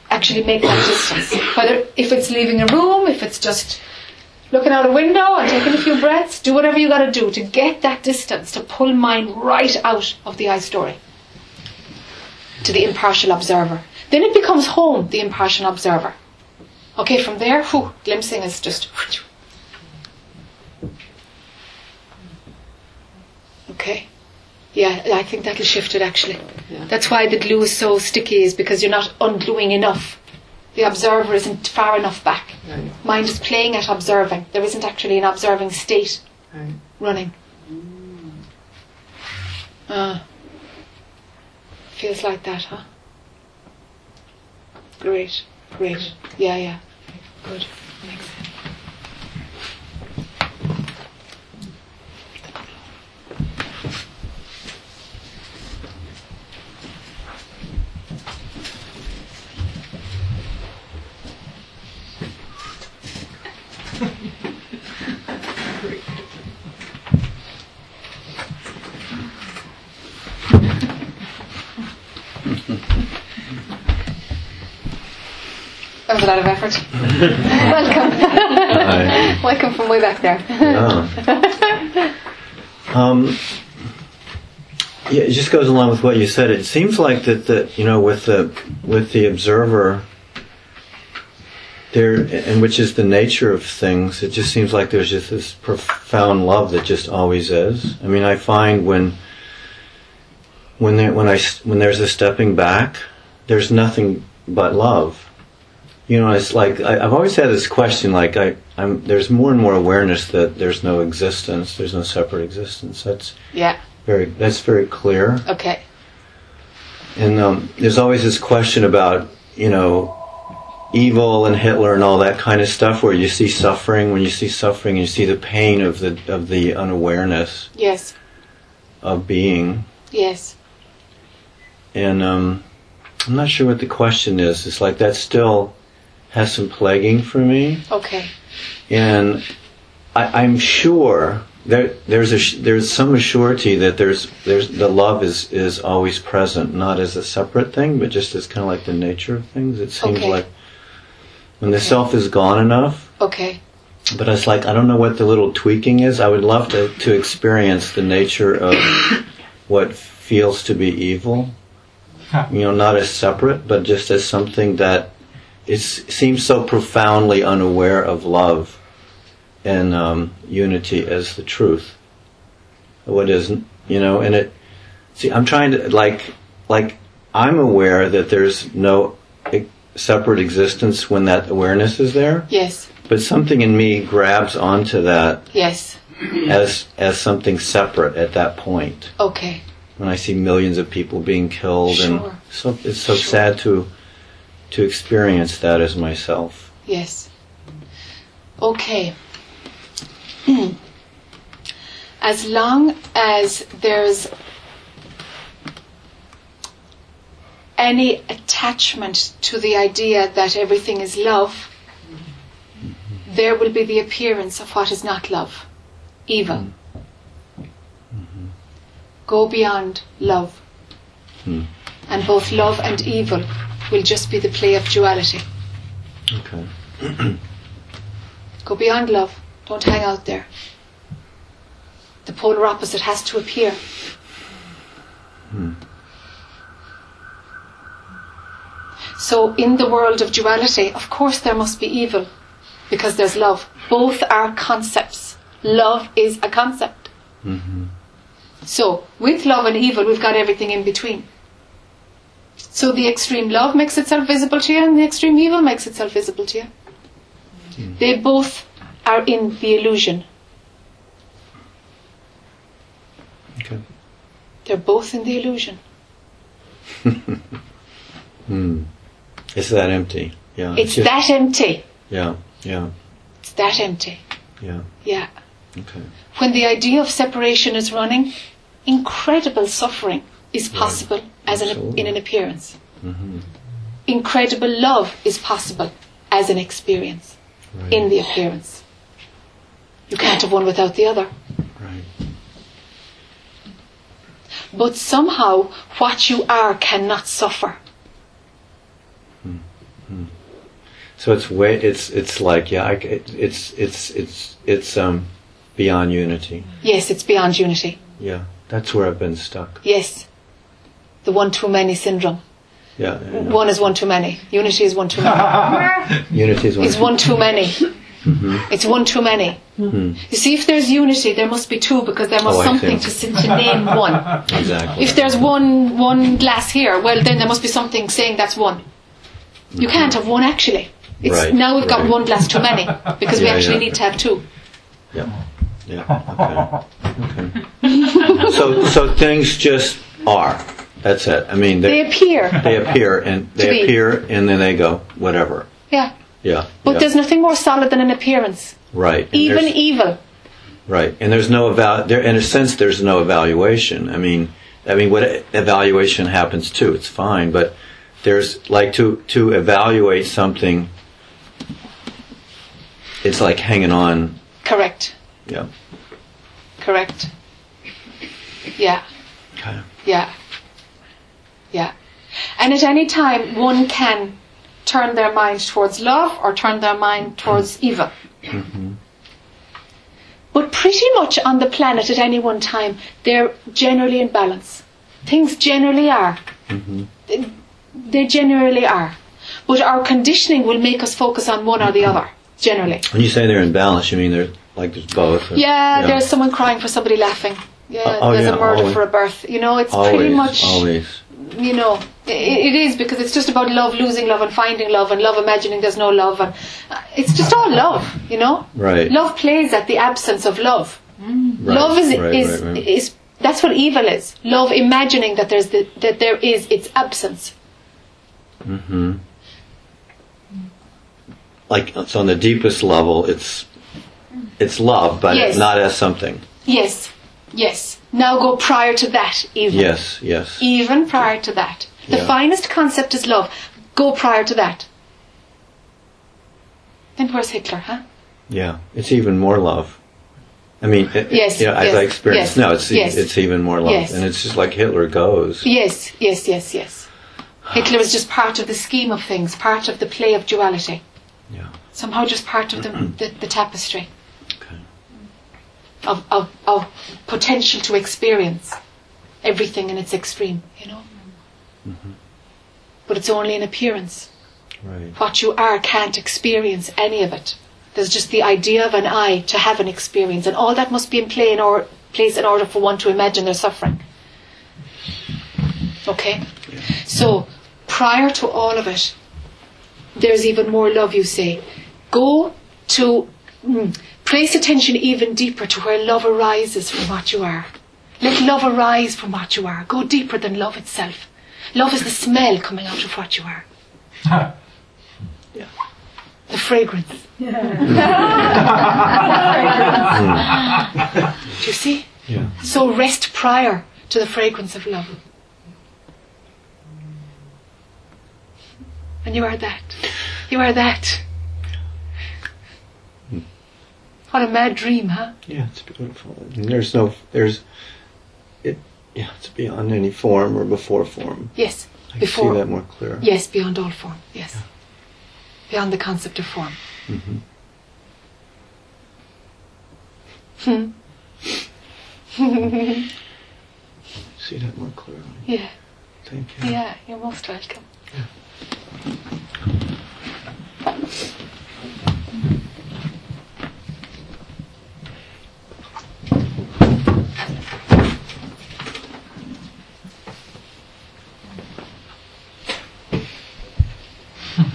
actually make that distance. Whether if it's leaving a room, if it's just looking out a window and taking a few breaths, do whatever you got to do to get that distance to pull mind right out of the I story to the impartial observer. Then it becomes home, the impartial observer. Okay, from there, whew, glimpsing is just. Okay. Yeah, I think that'll shift it actually. Yeah. That's why the glue is so sticky, is because you're not ungluing enough. The observer isn't far enough back. Right. Mind is playing at observing. There isn't actually an observing state Right. running. Ah. Feels like that, huh? Great, great. Yeah, yeah. Good. Thanks. That was a lot of effort. *laughs* Welcome. Welcome from way back there. Yeah. Um, Yeah, it just goes along with what you said. It seems like that, that you know, with the with the observer, there, and which is the nature of things. It just seems like there's just this profound love that just always is. I mean, I find when when there, when I when there's a stepping back, there's nothing but love. You know, it's like I, I've always had this question. Like I, I'm there's more and more awareness that there's no existence. There's no separate existence. That's Yeah. very that's very clear. Okay. And um, there's always this question about, you know, evil and Hitler and all that kind of stuff, where you see suffering. When you see suffering, you see the pain of the of the unawareness Yes. of being. Yes. And um, I'm not sure what the question is. It's like that still has some plaguing for me, Okay. and I, I'm sure there there's a there's some surety that there's there's the love is is always present, not as a separate thing, but just as kind of like the nature of things. It seems Okay. like when the self is gone enough. Okay. But it's like I don't know what the little tweaking is. I would love to to experience the nature of *coughs* what feels to be evil. You know, not as separate, but just as something that it seems so profoundly unaware of love and um, unity as the truth. What isn't, you know, and it. See, I'm trying to like, like I'm aware that there's no separate existence when that awareness is there. Yes. But something in me grabs onto that Yes. as as something separate at that point. Okay. When I see millions of people being killed, Sure. and so it's so sad to to experience that as myself. Yes. Okay. *clears throat* As long as there's any attachment to the idea that everything is love, there will be the appearance of what is not love, evil. Go beyond love. Hmm. And both love and evil will just be the play of duality. Okay. Go beyond love. Don't hang out there. The polar opposite has to appear. Hmm. So, in the world of duality, of course, there must be evil because there's love. Both are concepts. Love is a concept. Mm-hmm. So, with love and evil, we've got everything in between. So, the extreme love makes itself visible to you, and the extreme evil makes itself visible to you. They both are in the illusion. Okay. They're both in the illusion. *laughs* Hmm. It's that empty. Yeah. It's just- that empty. Yeah. Yeah. It's that empty. Yeah. Yeah. Okay. When the idea of separation is running, incredible suffering is possible as an, in an appearance. Mm-hmm. Incredible love is possible as an experience Right. in the appearance. You can't have one without the other. Right. But somehow, what you are cannot suffer. So it's way it's it's like yeah I, it, it's it's it's it's um beyond unity. Yes, it's beyond unity. Yeah. That's where I've been stuck. Yes. The one too many syndrome. Yeah. I know. One is one too many. Unity is one too many. *laughs* Unity is one. It's one too many. Mhm. It's one too many. Hmm. You see, if there's unity, there must be two because there must Oh, something to, to name one. Exactly. If there's one one glass here, well, then there must be something saying that's one. You can't have one actually. It's Right, now we've got one glass too many because we actually yeah. need to have two. Yeah. Yeah. Okay. Okay. so so things just are. That's it. I mean They appear. they appear and they appear and then they go whatever. Yeah, Yeah. but yeah. there's nothing more solid than an appearance. right. And Even evil. Right, and there's no eval. There, in a sense, there's no evaluation. I mean, I mean, what evaluation happens too? It's fine, but there's like to to evaluate something. It's like hanging on. Correct. Yeah. Correct. Yeah. Okay. Yeah. Yeah. And at any time, one can turn their mind towards love or turn their mind towards evil. hmm But pretty much on the planet at any one time, they're generally in balance. Things generally are. hmm They generally are. But our conditioning will make us focus on one or the other, generally. When you say they're in balance, you mean they're like there's both? or- Yeah, there's someone crying for somebody laughing. Yeah, Oh, oh, there's yeah, a murder always. for a birth. You know, it's always, pretty much, always. You know, it, it is because it's just about love, losing love, and finding love, and love imagining there's no love, and uh, it's just all love. You know, Right. love plays at the absence of love. Right, love is right, is right, is that's what evil is. Love imagining that there's the, that there is its absence. hmm Like so, on the deepest level, it's it's love, but Yes. not as something. Yes, yes. Now go prior to that, even. Yes, yes. Even prior to that. The Yeah. finest concept is love. Go prior to that. Then where's Hitler, huh? Yeah, it's even more love. I mean, it, Yes, you know, as I experienced, yes, no, it's yes. it's even more love, Yes. and it's just like Hitler goes. Yes, yes, yes, yes. Hitler is just part of the scheme of things, part of the play of duality. Yeah. Somehow just part of the, *clears throat* the, the tapestry. Of, of, of potential to experience everything in its extreme, you know? Mm-hmm. But it's only an appearance. Right. What you are can't experience any of it. There's just the idea of an I to have an experience, and all that must be in play in or, place in order for one to imagine their suffering. Okay? So, prior to all of it, there's even more love, you say. Go to, mm, place attention even deeper to where love arises from what you are. Let love arise from what you are. Go deeper than love itself. Love is the smell coming out of what you are. *laughs* The fragrance. *laughs* Do you see? Yeah. So rest prior to the fragrance of love. And you are that. You are that. What a mad dream, huh? Yeah, it's beautiful. And there's no, there's, it, yeah, it's beyond any form or before form. Yes. I Before. see that more clear. Yes, beyond all form. Yes. Beyond the concept of form. hmm Hmm. *laughs* See that more clearly. yeah. Thank you. Yeah, you're most welcome. *laughs*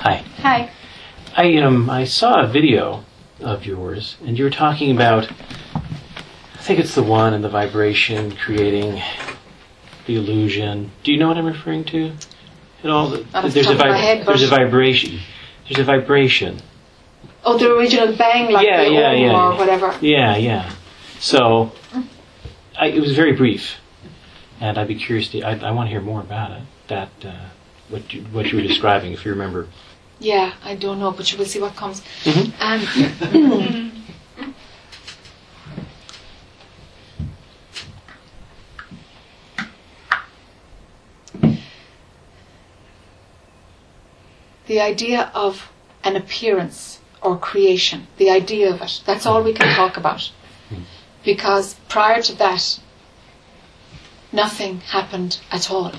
Hi. Hi. I um I saw a video of yours, and you were talking about. I think it's the one and the vibration creating the illusion. Do you know what I'm referring to? At all? The There's a there's a vibration. There's a vibration. Oh, the original bang, like Yeah, the yeah, yeah. or whatever. Yeah, yeah. So, I, it was very brief, and I'd be curious to. I, I want to hear more about it. That uh, what you, what you were describing, if you remember. Yeah, I don't know, but you will see what comes. Mhm. Um, *clears throat* the idea of an appearance or creation, the idea of it, that's all we can talk about. Because prior to that, nothing happened at all.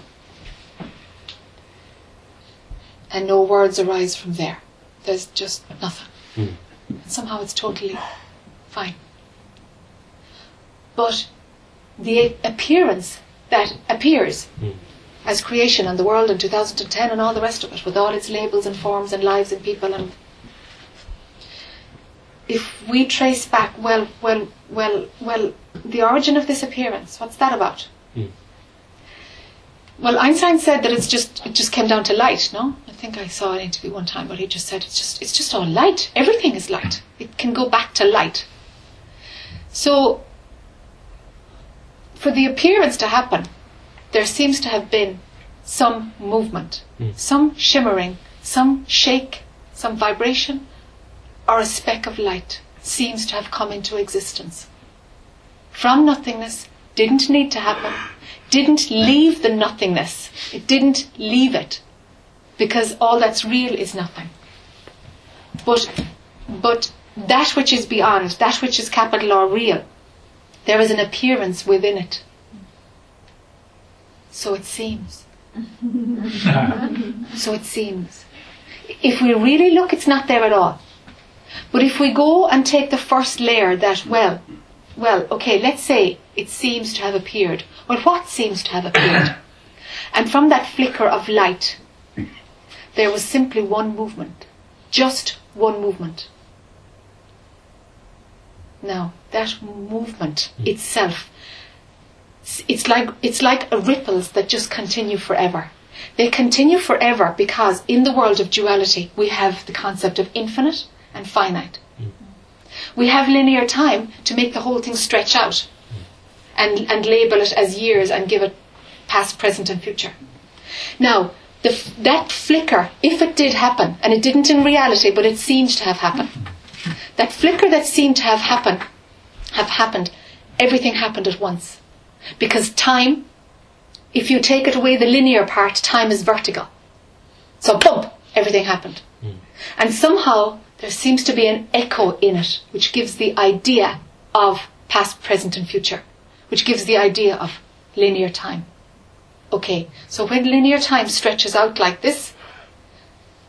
And no words arise from there. There's just nothing. Mm. And somehow it's totally fine. But the appearance that appears Mm. As creation and the world in 2010 and all the rest of it, with all its labels and forms and lives and people and if we trace back, well, well, well, well, the origin of this appearance, what's that about? Mm. Well, Einstein said that it's just it just came down to light. No, I think I saw an interview one time where he just said it's just it's just all light. Everything is light. It can go back to light. So, for the appearance to happen, there seems to have been some movement, Mm. some shimmering, some shake, some vibration, or a speck of light seems to have come into existence. From nothingness didn't need to happen, didn't leave the nothingness. It didn't leave it. Because all that's real is nothing. But, but that which is beyond, that which is capital or real, there is an appearance within it. So it seems. *laughs* so it seems. If we really look, it's not there at all. But if we go and take the first layer that, well, well, okay, let's say it seems to have appeared. Well, what seems to have appeared? *coughs* And from that flicker of light, there was simply one movement. Just one movement. Now, that movement hmm. itself, it's like, it's like ripples that just continue forever. They continue forever because in the world of duality, we have the concept of infinite and finite. Mm. We have linear time to make the whole thing stretch out mm. and, and label it as years and give it past, present, and future. Now, the, that flicker, if it did happen, and it didn't in reality, but it seemed to have happened, that flicker that seemed to have happened, have happened, everything happened at once. Because time, if you take it away the linear part, time is vertical. So, boom, everything happened. Hmm. And somehow there seems to be an echo in it, which gives the idea of past, present, and future, which gives the idea of linear time. Okay, so when linear time stretches out like this,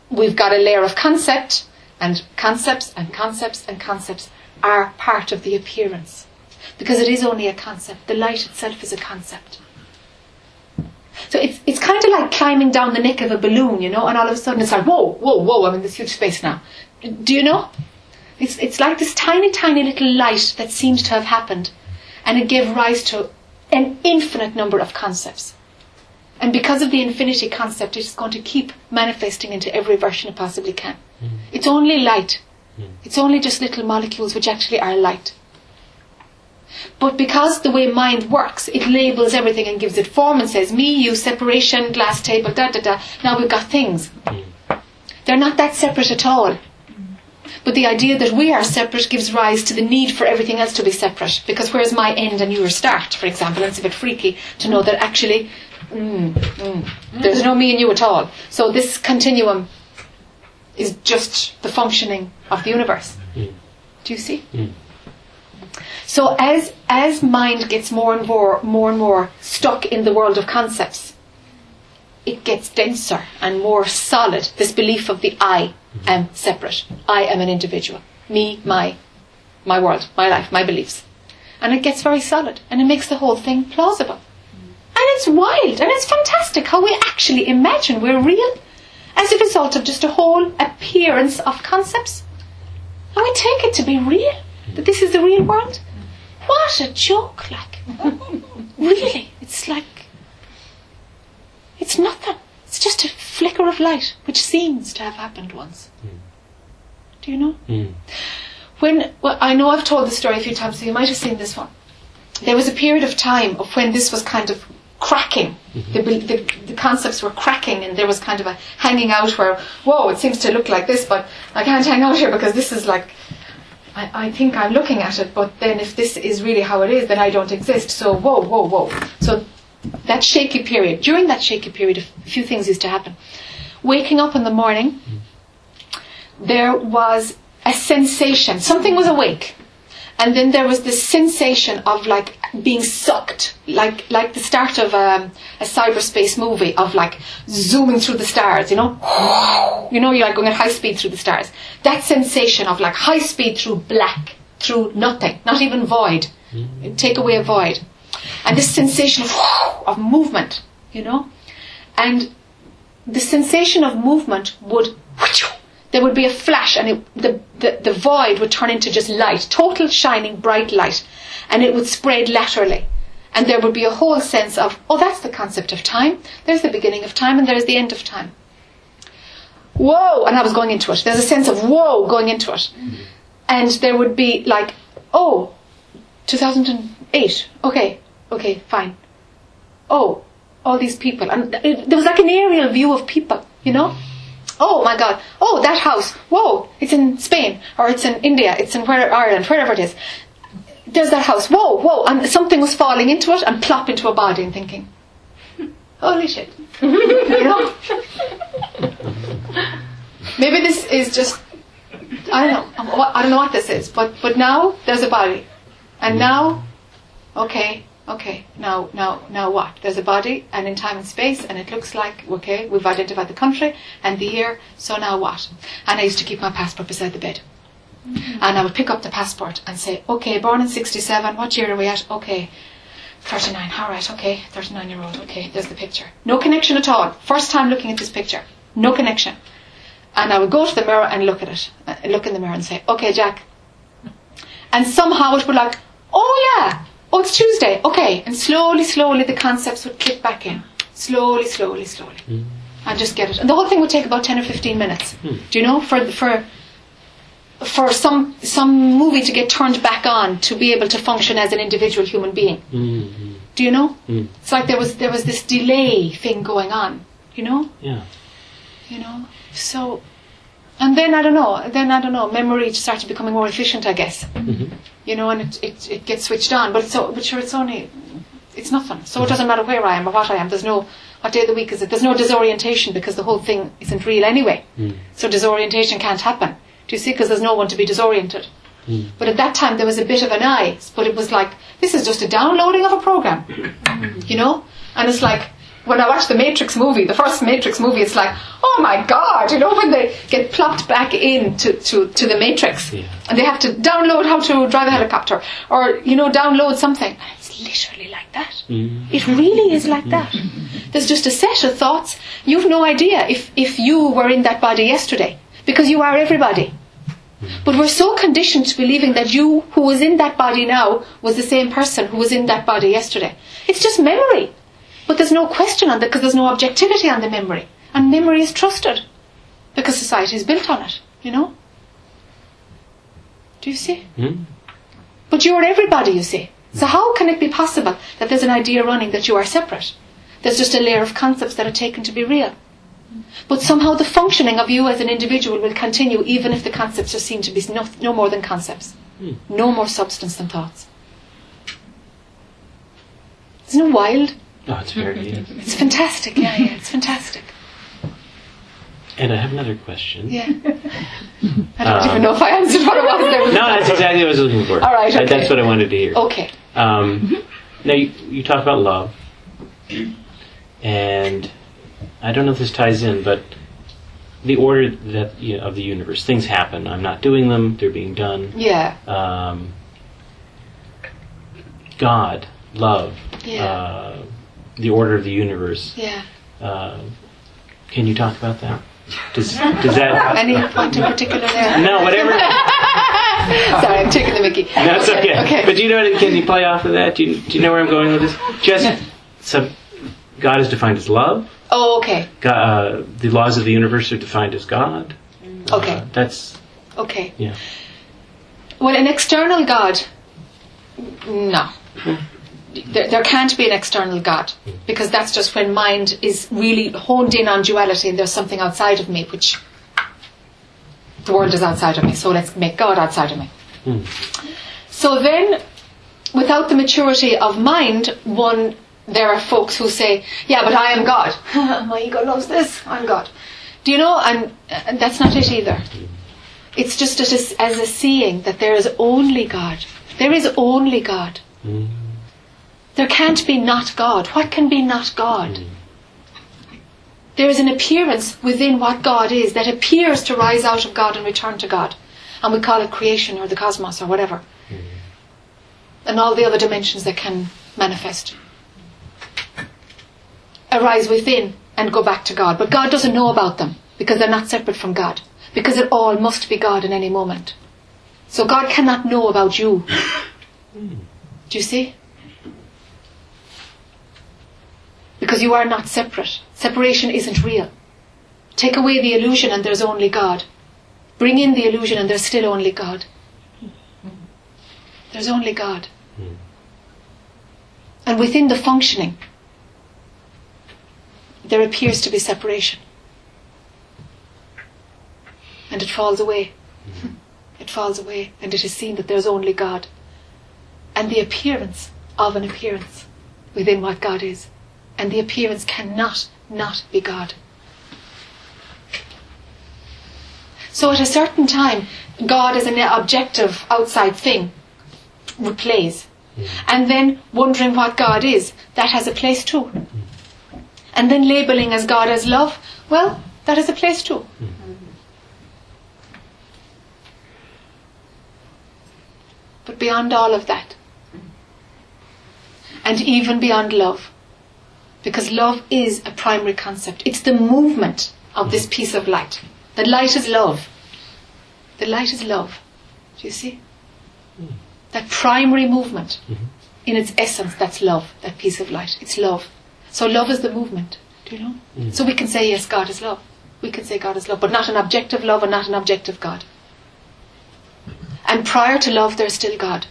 we've got a layer of concept, and concepts and concepts and concepts are part of the appearance. Because it is only a concept. The light itself is a concept. So it's, it's kind of like climbing down the neck of a balloon, you know, and all of a sudden it's like, whoa, whoa, whoa, I'm in this huge space now. Do you know? It's, it's like this tiny, tiny little light that seems to have happened, and it gave rise to an infinite number of concepts. And because of the infinity concept, it's going to keep manifesting into every version it possibly can. Hmm. It's only light. Hmm. It's only just little molecules which actually are light. But because the way mind works, it labels everything and gives it form and says, me, you, separation, glass table, da da da. Now we've got things. They're not that separate at all. But the idea that we are separate gives rise to the need for everything else to be separate. Because where's my end and your start, for example? It's a bit freaky to know that actually mm, mm, there's no me and you at all. So this continuum is just the functioning of the universe. Do you see? So as as mind gets more and more more and more stuck in the world of concepts, it gets denser and more solid. This belief of the I mm-hmm. am separate. I am an individual. Me, my my world, my life, my beliefs. And it gets very solid and it makes the whole thing plausible. And it's wild and it's fantastic how we actually imagine we're real as a result of just a whole appearance of concepts. And we take it to be real, that this is the real world. What a joke, like. *laughs* really, it's like. It's nothing. It's just a flicker of light, which seems to have happened once. Hmm. Do you know? Hmm. When, well, I know I've told the story a few times, so you might have seen this one. There was a period of time of when this was kind of cracking. Mm-hmm. The, the, the concepts were cracking, and there was kind of a hanging out where, whoa, it seems to look like this, but I can't hang out here because this is like I, I think I'm looking at it, but then if this is really how it is, then I don't exist. So whoa, whoa, whoa. So that shaky period, during that shaky period, a few things used to happen. Waking up in the morning, there was a sensation. Something was awake. And then there was this sensation of like being sucked, like like the start of a, a cyberspace movie of like zooming through the stars, you know? *sighs* You know, you're like going at high speed through the stars. That sensation of like high speed through black, through nothing, not even void. Mm. Take away a void. And this sensation of, *sighs* of movement, you know? And the sensation of movement would *laughs* there would be a flash and it, the, the, the void would turn into just light, total shining bright light, and it would spread laterally. And there would be a whole sense of, oh, that's the concept of time. There's the beginning of time and there's the end of time. Whoa! And I was going into it. There's a sense of whoa going into it. Mm-hmm. And there would be like, oh, 2008. Okay, okay, fine. Oh, all these people. And it, there was like an aerial view of people, you know? Mm-hmm. Oh my God! Oh, that house! Whoa! It's in Spain, or it's in India, it's in where Ireland, wherever it is. there's that house. Whoa, whoa, and something was falling into it and plop into a body and thinking, holy shit. you *laughs* know? Maybe this is just I don't know. I don't know what this is, but but now there's a body, and now, okay, okay. Now now now what? There's a body, and in time and space, and it looks like okay. We've identified the country and the year. So now what? And I used to keep my passport beside the bed, and I would pick up the passport and say, okay, born in '67. What year are we at? Okay. 39, alright, okay, 39 year old, okay, there's the picture. No connection at all. First time looking at this picture. No connection. And I would go to the mirror and look at it, uh, look in the mirror and say, okay, Jac. And somehow it would like, oh yeah, oh it's Tuesday, okay. And slowly, slowly the concepts would click back in. Slowly, slowly, slowly. Hmm. And just get it. And the whole thing would take about 10 or 15 minutes. Hmm. Do you know? For, for, for some, some movie to get turned back on to be able to function as an individual human being. Mm-hmm. Do you know? It's like there was, there was this delay thing going on. You know? Yeah. you know so and then i don't know then i don't know memory started becoming more efficient i guess. Mm-hmm. you know and it, it, it gets switched on. But so but sure it's only it's nothing. So it mm-hmm. doesn't matter where i am or what i am. There's no what day of the week is it? There's no disorientation because the whole thing isn't real anyway. Mm. So disorientation can't happen. Do you see? Because there's no one to be disoriented. Mm. But at that time there was a bit of an I but it was like this is just a downloading of a program. Mm. You know? And it's like when I watch the Matrix movie, the first Matrix movie, it's like, oh my god, you know, *laughs* when they get plopped back in to, to, to the Matrix and they have to download how to drive a helicopter or, you know, download something. It's literally like that. Mm. It really is like that. Mm. There's just a set of thoughts. You've no idea if, if you were in that body yesterday because you are everybody. Mm. But we're so conditioned to believing that you who was in that body now was the same person who was in that body yesterday. It's just memory. But there's no question on that because there's no objectivity on the memory. And memory is trusted because society is built on it, you know? Do you see? Hmm? But you are everybody, you see. So how can it be possible that there's an idea running that you are separate? There's just a layer of concepts that are taken to be real. But somehow the functioning of you as an individual will continue even if the concepts are seen to be no, no more than concepts. Hmm. No more substance than thoughts. Isn't it wild? Oh, it's very. *laughs* yes. It's fantastic, yeah, yeah, it's fantastic. And I have another question. Yeah. *laughs* I don't even know if I answered what it was there. No, that's exactly what I was looking for. All right, okay. That's what I wanted to hear. Okay. Um, now, you, you talk about love, and I don't know if this ties in, but the order that you know, of the universe, things happen. I'm not doing them; they're being done. Yeah. Um, God, love, Yeah. uh, the order of the universe. Yeah. Uh, can you talk about that? Does, *laughs* does that? Any point in particular there? No, whatever. *laughs* Sorry, I'm taking the Mickey. That's okay. Okay. But do you know? what- Can you play off of that? Do you, do you know where I'm going with this? Just so, God is defined as love. Oh, okay. God, uh, the laws of the universe are defined as God. Okay. Uh, that's Okay. yeah. Well, an external God, no. There, there can't be an external God because that's just when mind is really honed in on duality and there's something outside of me, which the world is outside of me, so let's make God outside of me. Hmm. So then, without the maturity of mind, one there are folks who say, "Yeah, but I am God. *laughs* My ego loves this. I'm God." Do you know? And, and that's not it either. It's just as a, as a seeing that there is only God. There is only God. There can't be not God. What can be not God? There is an appearance within what God is that appears to rise out of God and return to God. And we call it creation or the cosmos or whatever. And all the other dimensions that can manifest. Arise within and go back to God. But God doesn't know about them because they're not separate from God. Because it all must be God in any moment. So God cannot know about you. Do you see? Because you are not separate. Separation isn't real. Take away the illusion and there's only God. Bring in the illusion and there's still only God. There's only God. Hmm. And within the functioning, there appears to be separation. And it falls away. Hmm. It falls away, and it is seen that there's only God. and the appearance of an appearance within what God is. And the appearance cannot not be God. So at a certain time, God as an objective outside thing replays. Hmm. And then wondering what God is, that has a place too. Hmm. And then labeling as God as love, well, that has a place too. Hmm. But beyond all of that, and even beyond love, because love is a primary concept, it's the movement of this piece of light. The light is love. The light is love. Do you see? Hmm. That primary movement, mm-hmm. in its essence, that's love, that piece of light. It's love. So love is the movement. Do you know? Mm. So we can say, yes, God is love. We can say God is love, but not an objective love and not an objective God. And prior to love, there's still God.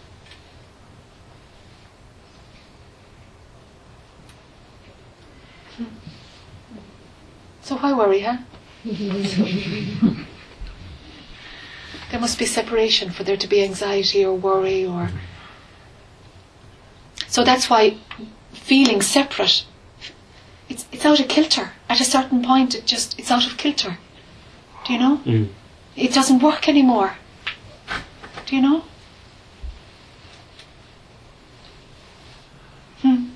So why worry, huh? *laughs* there must be separation for there to be anxiety or worry or. So that's why feeling separate, it's, it's out of kilter. At a certain point, it just it's out of kilter. Do you know? Mm. It doesn't work anymore. Do you know? Hmm.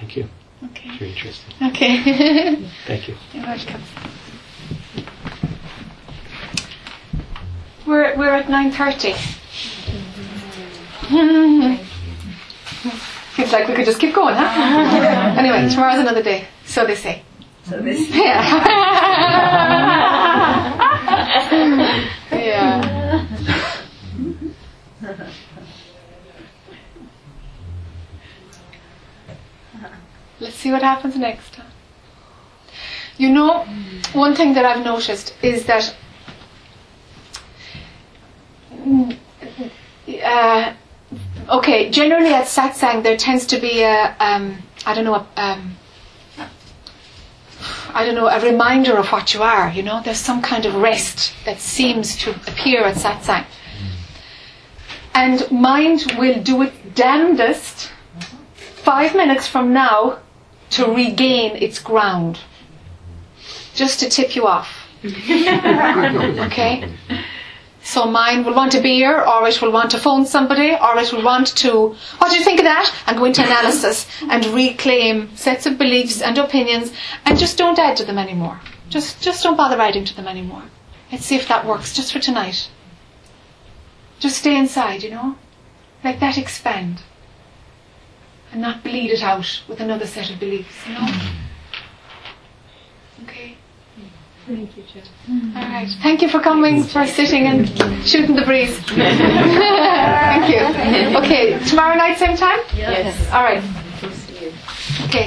Thank you. Okay. Very interesting. Okay. *laughs* Thank you. You're welcome. We're we're at nine thirty. *laughs* Seems like we could just keep going, huh? *laughs* anyway, tomorrow's another day. So they say. So this. Yeah. yeah. Let's see what happens next. You know, one thing that I've noticed is that mm, uh, okay, generally at satsang there tends to be a um, I don't know a, um, I don't know a reminder of what you are. You know, there's some kind of rest that seems to appear at satsang, and mind will do its damnedest five minutes from now to regain its ground, just to tip you off. *laughs* okay? So mine will want a beer, or it will want to phone somebody, or it will want to, what do you think of that? And go into analysis and reclaim sets of beliefs and opinions, and just don't add to them anymore. Just, just don't bother adding to them anymore. Let's see if that works, just for tonight. Just stay inside, you know? Let that expand and not bleed it out with another set of beliefs, you know? Okay. Thank you, Jen. All right. Thank you for coming, for sitting and shooting the breeze. *laughs* Thank you. Okay, tomorrow night, same time? Yes. All right. Okay.